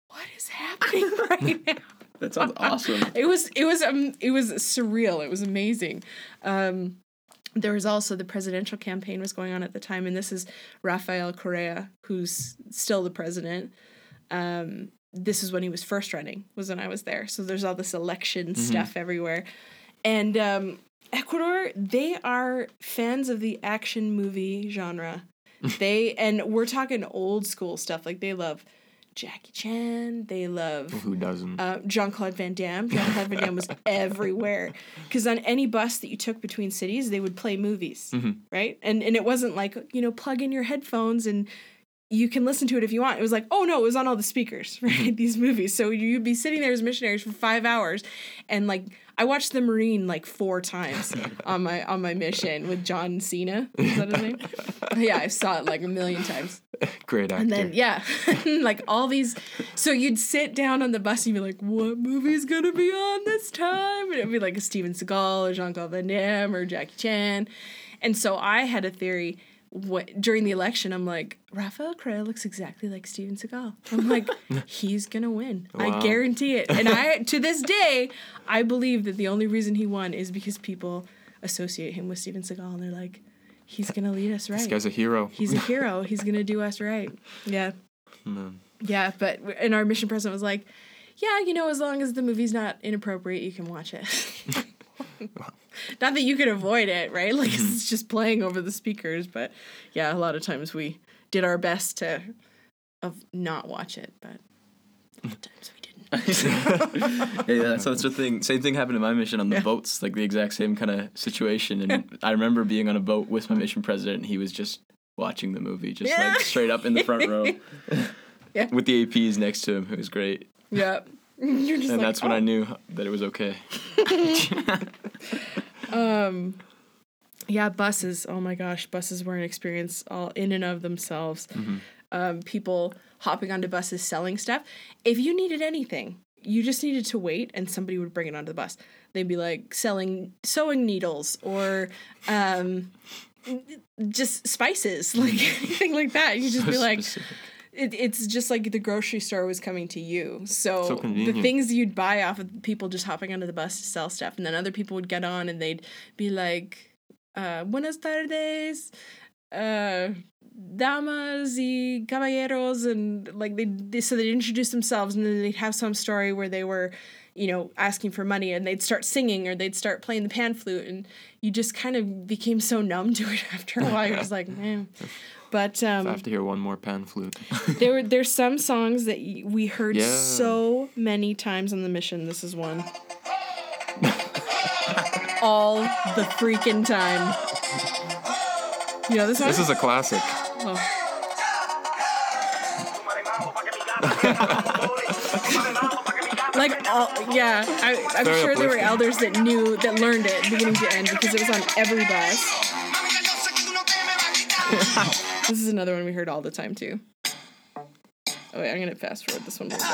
what is happening right now? That sounds awesome. It was it was um it was surreal. It was amazing. Um, there was also the presidential campaign was going on at the time, and this is Rafael Correa, who's still the president. Um, this is when he was first running. Was when I was there. So there's all this election stuff everywhere, and um, Ecuador they are fans of the action movie genre. they and we're talking old school stuff. Like they love Jackie Chan. They love Who doesn't? uh, Jean Claude Van Damme. Jean Claude Van Damme was everywhere because on any bus that you took between cities, they would play movies, right? And and it wasn't like you know plug in your headphones and you can listen to it if you want. It was like oh no, it was on all the speakers, right? These movies, so you'd be sitting there as missionaries for five hours, and like I watched The Marine like four times on my on my mission with John Cena. Is that his name? yeah, I saw it like a million times. Great actor. And then yeah, like all these. So you'd sit down on the bus and you'd be like, "What movie's gonna be on this time?" And it'd be like a Steven Seagal or Jean Claude Van Damme or Jackie Chan. And so I had a theory. What during the election, I'm like, Rafael Correa looks exactly like Steven Seagal. I'm like, he's gonna win. I guarantee it. And I, to this day, I believe that the only reason he won is because people associate him with Steven Seagal, and they're like, he's gonna lead us right this guy's a hero. he's a hero. He's gonna do us right. Yeah. Yeah, but and our mission president was like, "Yeah, you know, as long as the movie's not inappropriate, you can watch it." not that you can avoid it, right? Like mm-hmm. it's just playing over the speakers, but yeah, a lot of times we did our best to of not watch it, but a lot of times we didn't. yeah, so that's the thing. Same thing happened in my mission on the Yeah. boats, like the exact same kind of situation. And I remember being on a boat with my mission president. and He was just watching the movie, just Yeah. like straight up in the front row, Yeah. with the APs next to him. It was great, yeah. And like, that's when "Oh." I knew that it was okay. Um, yeah, buses. Oh my gosh, buses were an experience all in and of themselves. Um, people hopping onto buses selling stuff. If you needed anything, you just needed to wait, and somebody would bring it onto the bus. They'd be like selling sewing needles or um, just spices, like anything like that. You just be like, Specific. It, it's just like the grocery store was coming to you. So, So the things you'd buy off of people just hopping onto the bus to sell stuff, and then other people would get on and they'd be like, uh, "Buenas tardes, uh, damas y caballeros," and like they, they so they'd introduce themselves, and then they'd have some story where they were. You know, asking for money, and they'd start singing or they'd start playing the pan flute, and you just kind of became so numb to it after a while. You're just like, man. But um, I have to hear one more pan flute. there were there's some songs that we heard Yeah. so many times on the mission. This is one. All the freaking time. You know this one? this is a classic. Oh. like all, yeah, I, I'm Very sure there were elders that knew that learned it beginning to end because it was on every bus. This is another one we heard all the time too. Oh wait, I'm gonna fast forward this one. a little.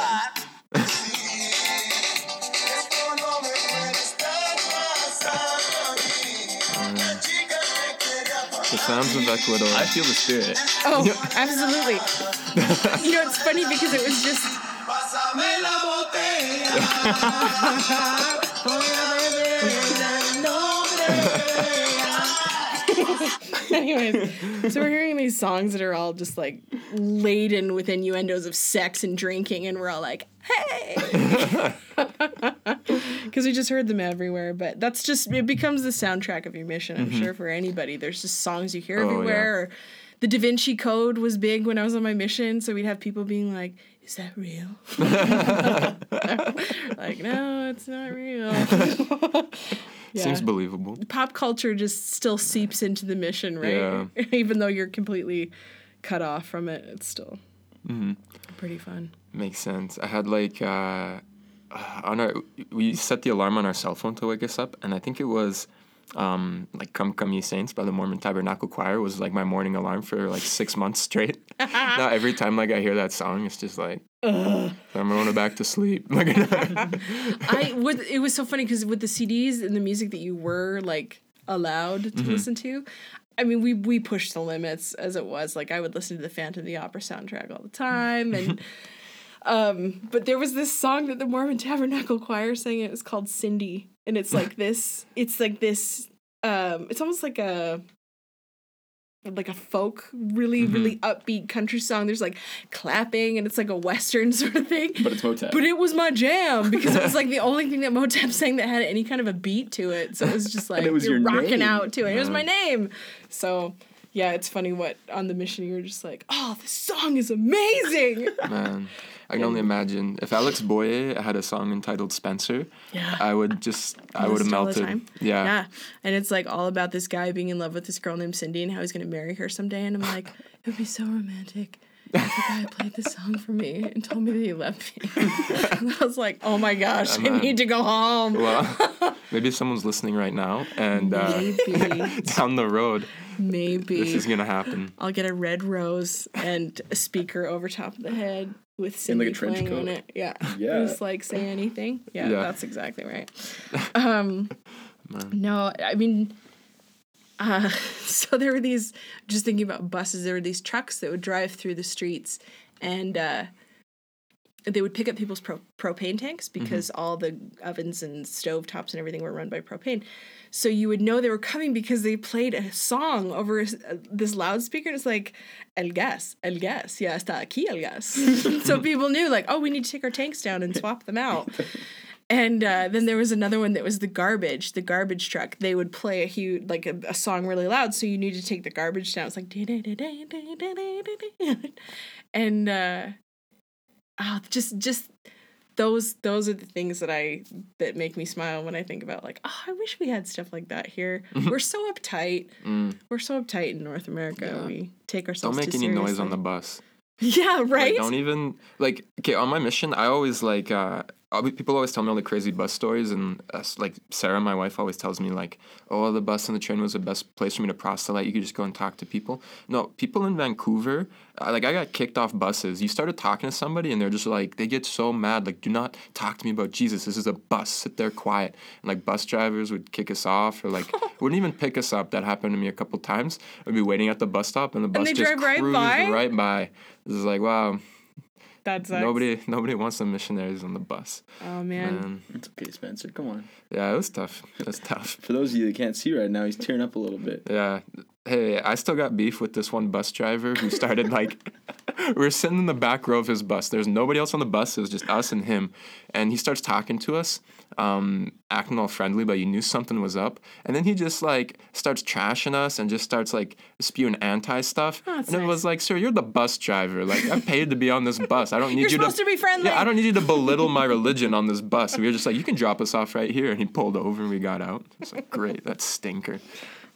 The sounds of Ecuador. I feel the spirit. Oh, absolutely. you know, it's funny because it was just. Anyways, so we're hearing these songs that are all just like laden with innuendos of sex and drinking, and we're all like, hey! Because we just heard them everywhere. But that's just, it becomes the soundtrack of your mission, I'm mm-hmm. sure, for anybody. There's just songs you hear Oh, yeah. everywhere. Or the Da Vinci Code was big when I was on my mission, so we'd have people being like, is that real? like, no, it's not real. yeah. Seems believable. Pop culture just still seeps into the mission, right? Yeah. Even though you're completely cut off from it, it's still Mm-hmm. pretty fun. Makes sense. I had like uh, on our we set the alarm on our cell phone to wake us up, and I think it was um, like "Come Come Ye Saints" by the Mormon Tabernacle Choir was like my morning alarm for like six months straight. now every time like I hear that song, it's just like I'm going back to sleep. Like I would. It was so funny because with the CDs and the music that you were like allowed to Mm-hmm. listen to, I mean, we we pushed the limits as it was. Like I would listen to the Phantom of the Opera soundtrack all the time, and um, but there was this song that the Mormon Tabernacle Choir sang. It was called Cindy, and it's like this. It's like this. Um, it's almost like a like a folk, really, Mm-hmm. really upbeat country song. There's like clapping, and it's like a western sort of thing. But it's MoTab. But it was my jam because it was like the only thing that MoTab sang that had any kind of a beat to it. So it was just like it was you're your rocking name. out to it. It was my name. So yeah, it's funny what on the mission you're just like, oh, this song is amazing. man, I can only imagine if Alex Boye had a song entitled "Spencer." Yeah. I would just I would have Listen all the melted. Yeah. yeah, and it's like all about this guy being in love with this girl named Cindy and how he's gonna marry her someday. And I'm like, it would be so romantic. If the guy played this song for me and told me that he loved me. and I was like, oh my gosh, I need to go home. Well, maybe someone's listening right now, and uh, Maybe. down the road, Maybe. this is gonna happen. I'll get a red rose and a speaker over top of the head with Cindy like a trench playing on it. Yeah. Yeah. Just like say anything. Yeah, Yeah. that's exactly right. Um no, I mean uh so there were these just thinking about buses, there were these trucks that would drive through the streets and uh they would pick up people's pro- propane tanks because all the ovens and stove tops and everything were run by propane. So you would know they were coming because they played a song over a s- uh, this loudspeaker. And it's like, el gas, el gas, ya está aquí el gas. so people knew, like, oh, we need to take our tanks down and swap them out. And uh, then there was another one that was the garbage, the garbage truck. They would play a huge, like a, a song really loud, so you need to take the garbage down. It's like, and uh, oh, just just those those are the things that I that make me smile when I think about like oh I wish we had stuff like that here. We're so uptight. Mm. We're so uptight in North America. Yeah. We take ourselves. Don't make any noise on the seriously. bus. Yeah, Like, right. don't even like okay on my mission. I always like uh, people always tell me all the crazy bus stories, and uh, like Sarah, my wife, always tells me like, oh, the bus and the train was the best place for me to proselyte. You could just go and talk to people. No, people in Vancouver, uh, like I got kicked off buses. You started talking to somebody, and they're just like they get so mad. Like, do not talk to me about Jesus. This is a bus. Sit there quiet. And like bus drivers would kick us off, or like wouldn't even pick us up. That happened to me a couple times. I'd be waiting at the bus stop, and the bus they just drive right by? right by. This is like wow. That sucks. Nobody, nobody wants the missionaries on the bus. Oh man. Man. It's okay, Spencer. Come on. Yeah, it was tough. It was tough. For those of you that can't see right now, he's tearing up a little bit. Yeah. Hey, I still got beef with this one bus driver who started like, we are sitting in the back row of his bus. There's nobody else on the bus. It was just us and him. And he starts talking to us, um, acting all friendly, but you knew something was up. And then he just like starts trashing us and just starts like spewing anti stuff. Oh, and that's it was like, sir, you're the bus driver. Like, I paid to be on this bus. I don't need You're you supposed to be friendly. Yeah, I don't need you to belittle my religion on this bus. And we were just like, you can drop us off right here. And he pulled over and we got out. It's like, great, that stinker.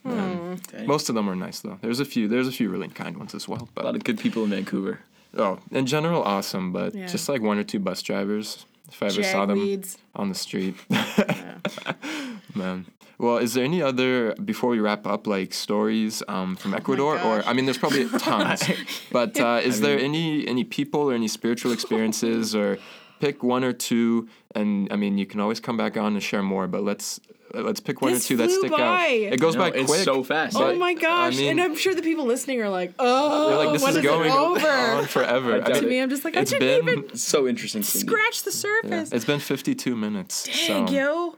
Man. Dang. Most of them are nice though. There's a few. There's a few really kind ones as well. a lot of good people in Vancouver. oh, in general, awesome. But Yeah. just like one or two bus drivers, if I ever saw them Jagweeds. on the street, Yeah. man. Well, is there any other before we wrap up, like stories um, from Ecuador, or Oh gosh. I mean, there's probably tons, but uh, is I there mean- any any people or any spiritual experiences, or pick one or two, and I mean, you can always come back on and share more, but let's let's pick one This or two that stick by. out. It goes No, by it's quick. so fast. Oh my gosh! I mean, and I'm sure the people listening are like, "Oh, like, this when is is going it over?" on forever. I to mean, me, I'm just like, I it's didn't been- even so interesting. Cindy. scratch the yeah, surface. it's been 52 minutes. Dang, so. yo.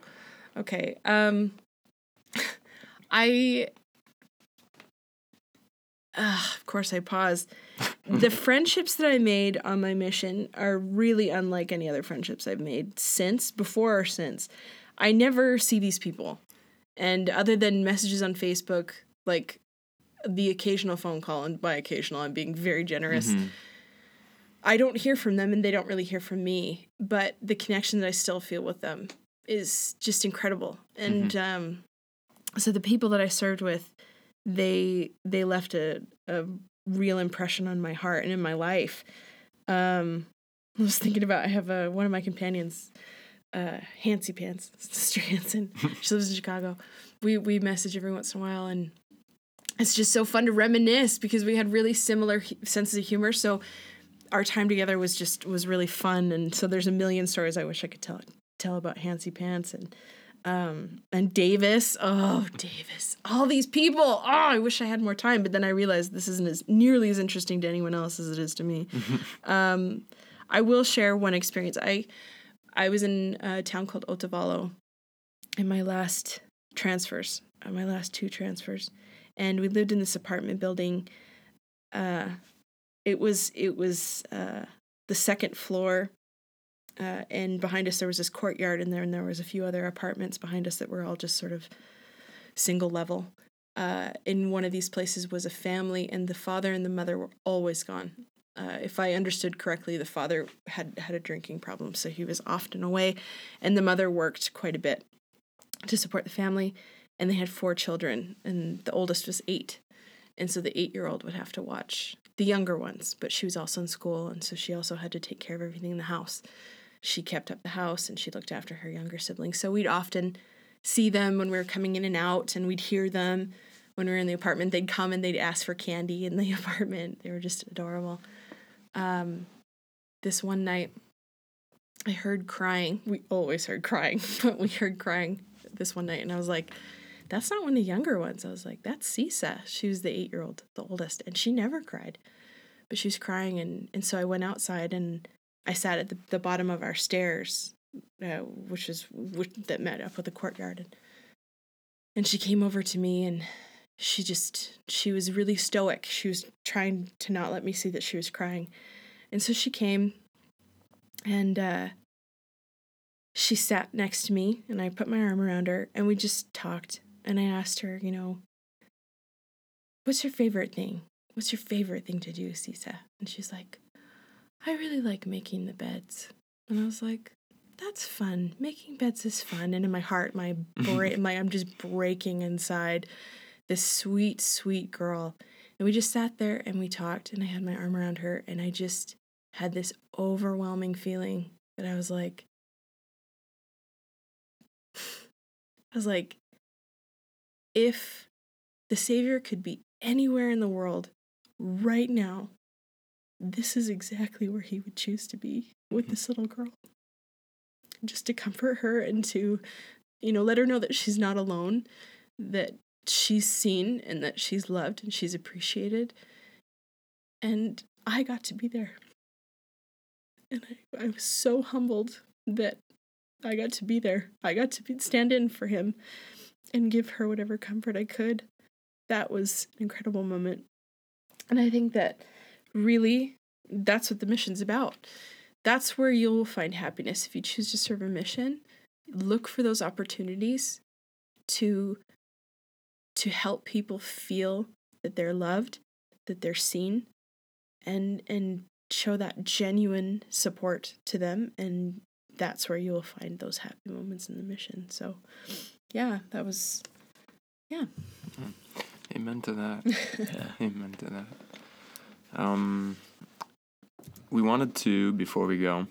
Okay. Um I Of course I paused. the friendships that I made on my mission are really unlike any other friendships I've made since, before or since. I never see these people. And other than messages on Facebook, like the occasional phone call, and by occasional, I'm being very generous. Mhm. I don't hear from them and they don't really hear from me, but the connection that I still feel with them is just incredible. And um, so the people that I served with, they they left a, a real impression on my heart and in my life. Um, I was thinking about I have a, one of my companions, uh, Hancy Pants, Sister Hanson. she lives in Chicago. We we message every once in a while and it's just so fun to reminisce because we had really similar senses of humor. So our time together was just was really fun and so there's a million stories I wish I could tell tell about Hancy Pants and um and Davis. Oh, Davis. All these people. Oh, I wish I had more time, but then I realized this isn't as nearly as interesting to anyone else as it is to me. um I will share one experience. I I was in a town called Otavalo in my last transfers, uh, my last two transfers, and we lived in this apartment building. Uh, it was it was uh, the second floor, uh, and behind us there was this courtyard, and there and there was a few other apartments behind us that were all just sort of single level. Uh, in one of these places was a family, and the father and the mother were always gone. Uh, if I understood correctly, the father had had a drinking problem, so he was often away, and the mother worked quite a bit to support the family. And they had four children, and the oldest was eight, and so the eight-year-old would have to watch the younger ones. But she was also in school, and so she also had to take care of everything in the house. She kept up the house, and she looked after her younger siblings. So we'd often see them when we were coming in and out, and we'd hear them when we were in the apartment. They'd come and they'd ask for candy in the apartment. They were just adorable. Um, this one night, I heard crying. We always heard crying, but we heard crying this one night, and I was like, "That's not one of the younger ones." I was like, "That's Sisa." She was the eight-year-old, the oldest, and she never cried, but she was crying, and and so I went outside and I sat at the, the bottom of our stairs, uh, which is which, that met up with the courtyard, and, and she came over to me and she just she was really stoic. She was trying to not let me see that she was crying, and so she came, and uh, she sat next to me, and I put my arm around her, and we just talked. And I asked her, you know, what's your favorite thing? What's your favorite thing to do, Sisa? And she's like, I really like making the beds. And I was like, that's fun. Making beds is fun. And in my heart, my brain, my I'm just breaking inside. This sweet, sweet girl. And we just sat there and we talked, and I had my arm around her, and I just had this overwhelming feeling that I was like, I was like, if the Savior could be anywhere in the world right now, this is exactly where he would choose to be with this little girl. Just to comfort her and to, you know, let her know that she's not alone, that she's seen and that she's loved and she's appreciated. And I got to be there. And I, I was so humbled that I got to be there. I got to be, stand in for him and give her whatever comfort I could. That was an incredible moment. And I think that really that's what the mission's about. That's where you'll find happiness if you choose to serve a mission. Look for those opportunities to to help people feel that they're loved, that they're seen, and and show that genuine support to them and that's where you will find those happy moments in the mission. So yeah, that was yeah. Amen to that. Yeah. Amen to that. Um, we wanted to before we go.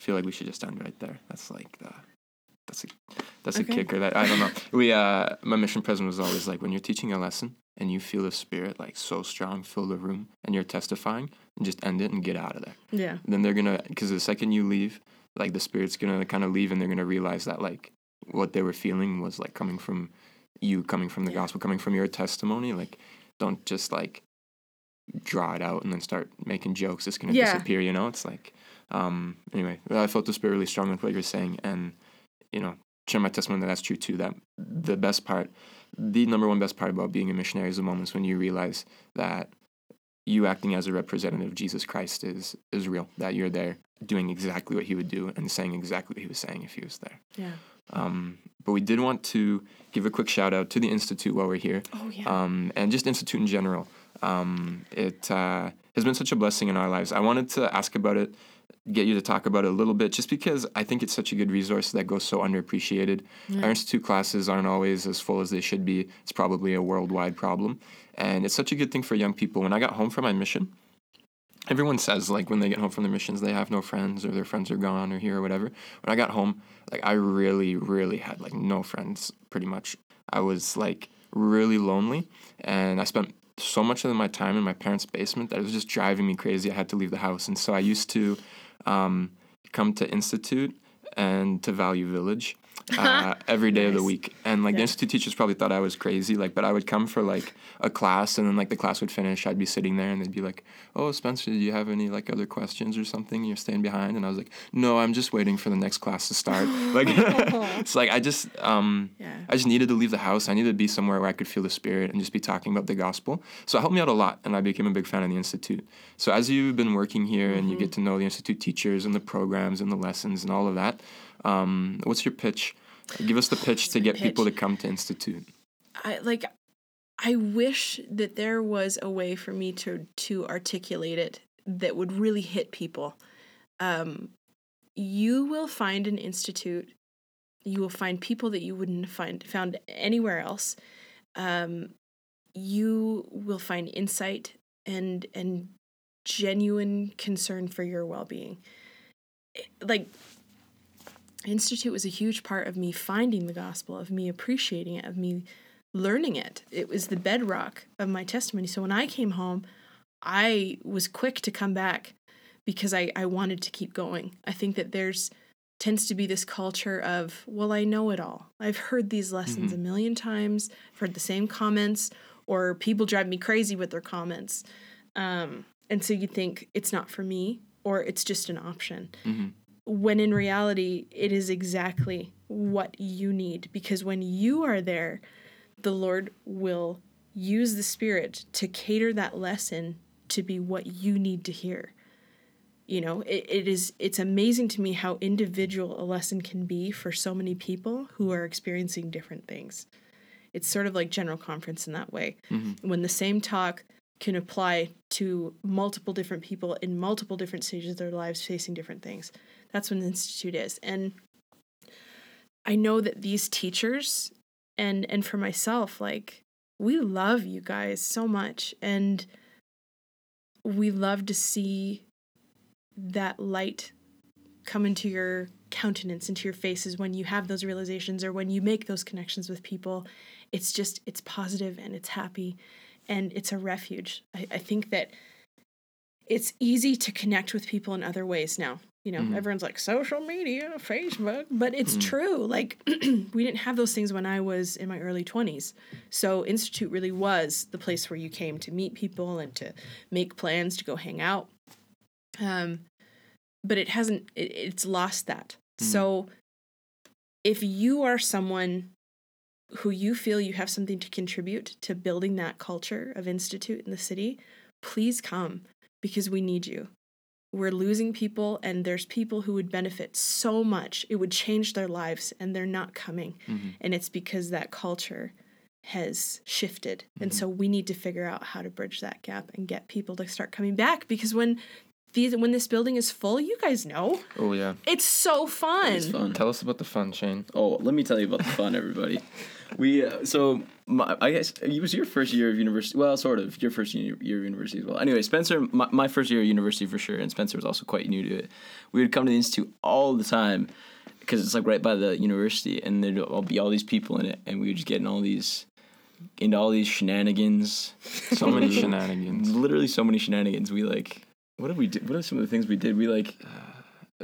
Feel like we should just end right there. That's like the. That's a that's Okay. a kicker. That I don't know. We uh, my mission president was always like, when you're teaching a lesson and you feel the spirit like so strong fill the room and you're testifying, and just end it and get out of there. Yeah. then they're gonna because the second you leave like the spirit's gonna kind of leave and they're gonna realize that like what they were feeling was like coming from you coming from the Yeah. gospel coming from your testimony like don't just like draw it out and then start making jokes it's gonna Yeah. disappear you know it's like um anyway i felt the spirit really strong with what you're saying and you know share my testimony that that's true too that the best part the number one best part about being a missionary is the moments when you realize that you acting as a representative of Jesus Christ is is real. That you're there doing exactly what he would do and saying exactly what he was saying if he was there. Yeah. Um, but we did want to give a quick shout out to the Institute while we're here, Oh yeah. um, and just Institute in general. Um, it uh, has been such a blessing in our lives. I wanted to ask about it, get you to talk about it a little bit, just because I think it's such a good resource that goes so underappreciated. Yeah. Our Institute classes aren't always as full as they should be. It's probably a worldwide problem. And it's such a good thing for young people. When I got home from my mission, everyone says like when they get home from their missions they have no friends or their friends are gone or here or whatever when i got home like i really really had like no friends pretty much i was like really lonely and i spent so much of my time in my parents basement that it was just driving me crazy. I had to leave the house. And so i used to um, come to institute and to value village uh, every day of the week. And like the institute teachers probably thought i was crazy like but i would come for like a class and then like the class would finish. I'd be sitting there and they'd be like oh spencer do you have any like other questions or something? You're staying behind. And i was like no i'm just waiting for the next class to start. Like it's like i just um Yeah. i just needed to leave the house. I needed to be somewhere where i could feel the spirit and just be talking about the gospel. So it helped me out a lot and i became a big fan of the institute. So as you've been working here and you get to know the institute teachers and the programs and the lessons and all of that um, what's your pitch give us the pitch to get people to come to institute I like I wish that there was a way for me to to articulate it that would really hit people. Um you will find an institute you will find people that you wouldn't find found anywhere else. Um you will find insight and and genuine concern for your well-being. Like Institute was a huge part of me finding the gospel, of me appreciating it, of me learning it. It was the bedrock of my testimony. So when I came home, I was quick to come back because I, I wanted to keep going. I think that there's tends to be this culture of, well, I know it all. I've heard these lessons a million times, I've heard the same comments, or people drive me crazy with their comments. Um, and so you think it's not for me, or it's just an option when in reality it is exactly what you need. Because when you are there the lord will use the spirit to cater that lesson to be what you need to hear. You know it, it is it's amazing to me how individual a lesson can be for so many people who are experiencing different things. It's sort of like general conference in that way. Mm-hmm. When the same talk can apply to multiple different people in multiple different stages of their lives facing different things. That's what the institute is. And I know that these teachers and and for myself like we love you guys so much. And we love to see that light come into your countenance into your faces when you have those realizations or when you make those connections with people. It's just it's positive and it's happy and it's a refuge. I, I think that it's easy to connect with people in other ways now you know Mhm. everyone's like social media facebook but it's Mhm. true like we didn't have those things when i was in my early 20s so institute really was the place where you came to meet people and to make plans to go hang out um but it hasn't it, it's lost that Mhm. so if you are someone who you feel you have something to contribute to building that culture of institute in the city please come because we need you we're losing people and there's people who would benefit so much it would change their lives and they're not coming Mhm. and it's because that culture has shifted and Mhm. so we need to figure out how to bridge that gap and get people to start coming back because when these when this building is full you guys know Oh yeah. it's so fun It's fun. Tell us about the fun, Shane. Oh, let me tell you about the fun, everybody. We uh, so my, I guess it was your first year of university. Well, sort of your first year, year of university as well. Anyway, Spencer, my, my first year of university for sure, and Spencer was also quite new to it. We would come to the institute all the time because it's like right by the university, and there'd all be all these people in it, and we would just get in all these into all these shenanigans. So many shenanigans. Literally, so many shenanigans. We like. What did we do? What are some of the things we did? We like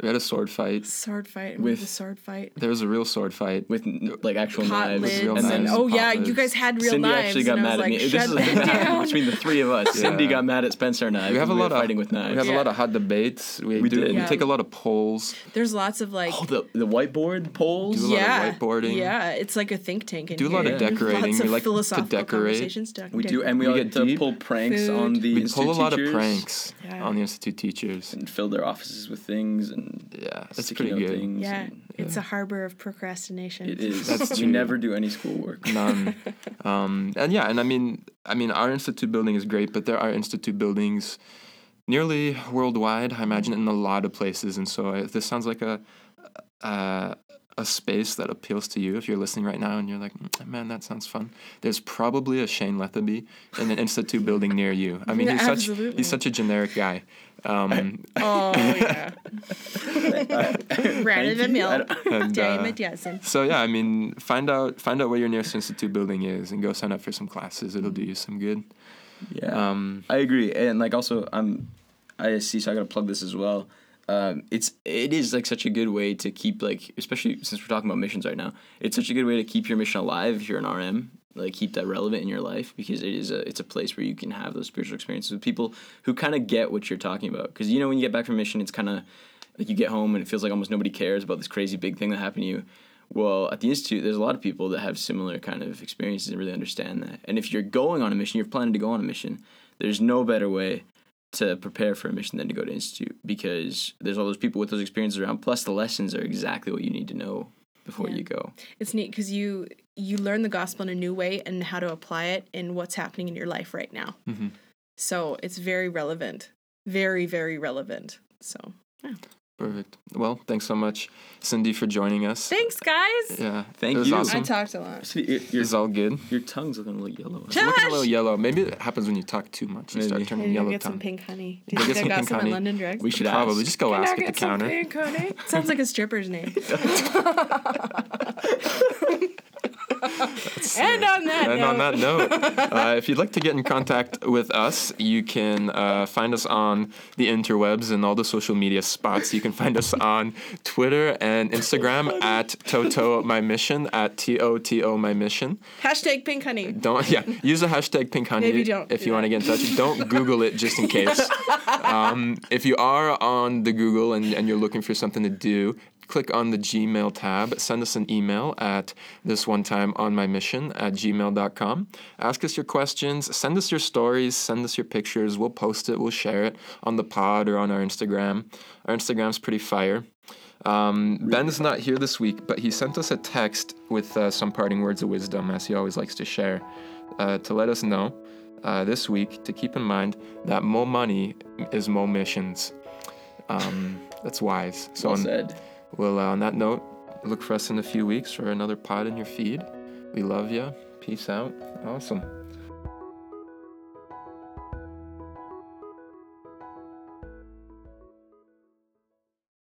We had a sword fight. sword fight With- with the sword fight There was a real sword fight. with like actual pot knives, lids real and then oh yeah lids. you guys had real Cindy knives actually got mad I was at me. like, This is the thing that that happened down. between the three of us. Cindy got mad at Spencer and I. We have a because lot of fighting with knives. We have a lot of hot debates. We, We do. did. We Yeah. take a lot of polls. there's lots of like oh, the the whiteboard polls. Do a lot of yeah whiteboarding. yeah it's like a think tank in Do a lot here. of decorating. lots We of like to decorate. We do, and we, We like to pull pranks Food. on the We pull a lot of pranks on the institute teachers. and fill their offices with things and Yeah, that's pretty good. yeah and it's a harbor of procrastination it is. That's we true. never do any schoolwork. None. um, and yeah, and I mean, I mean, our institute building is great, but there are institute buildings nearly worldwide. I imagine in a lot of places, and so if this sounds like a a, a space that appeals to you, if you're listening right now and you're like, "Mm, man, that sounds fun. There's probably a Shane Lethaby in an institute building near you. I mean, he's such he's such a generic guy. Um, oh yeah right in the Thank you. I mill don't- and, dime uh, a dozen So yeah, I mean, find out find out where your nearest institute building is, and go sign up for some classes. It'll do you some good. Yeah. Um, I agree, and like also I'm ISC, so I gotta plug this as well. Um, it's it is like such a good way to keep like especially since we're talking about missions right now. It's such a good way to keep your mission alive if you're an RM. Like keep that relevant in your life because it is a it's a place where you can have those spiritual experiences with people who kind of get what you're talking about. Because you know when you get back from mission, it's kind of like you get home and it feels like almost nobody cares about this crazy big thing that happened to you. Well, at the institute, there's a lot of people that have similar kind of experiences and really understand that. And if you're going on a mission, you're planning to go on a mission. There's no better way to prepare for a mission than to go to institute because there's all those people with those experiences around. Plus, the lessons are exactly what you need to know before Yeah. you go. it's neat because you you learn the gospel in a new way and how to apply it in what's happening in your life right now Mhm. so it's very relevant very very relevant so Perfect. Well, thanks so much, Cindy, for joining us. thanks guys Yeah, Thank it was you. i talked a lot So your, your, It's all good. your tongue's looking a little yellow. It's looking a little yellow. Maybe it happens when you talk too much. You start turning Maybe yellow get some pink honey. Go Do you get think some I got pink some honey. at London Drugs? We should Probably ask. just go Can ask I at the some counter. pink honey? Sounds like a stripper's name. and on that And note, on that note, uh, if you'd like to get in contact with us, you can uh, find us on the interwebs and all the social media spots. You can find us on Twitter and Instagram at Toto My Mission at T O T O My Mission. hashtag pink honey. Don't yeah. Use the hashtag Pink Honey Maybe don't if do you want to get in touch. Don't Google it just in case. Um, if you are on the Google and, and you're looking for something to do, click on the Gmail tab. Send us an email at this one time on my mission at gmail.com. Ask us your questions. Send us your stories. Send us your pictures. We'll post it. We'll share it on the pod or on our Instagram. Our Instagram's pretty fire. Um, Ben's not here this week, but he sent us a text with uh, some parting words of wisdom, as he always likes to share, uh, to let us know uh, this week to keep in mind that more money is more missions. Um, that's wise. So well on, said. Well, uh, on that note, look for us in a few weeks for another pod in your feed. We love you. Peace out. Awesome.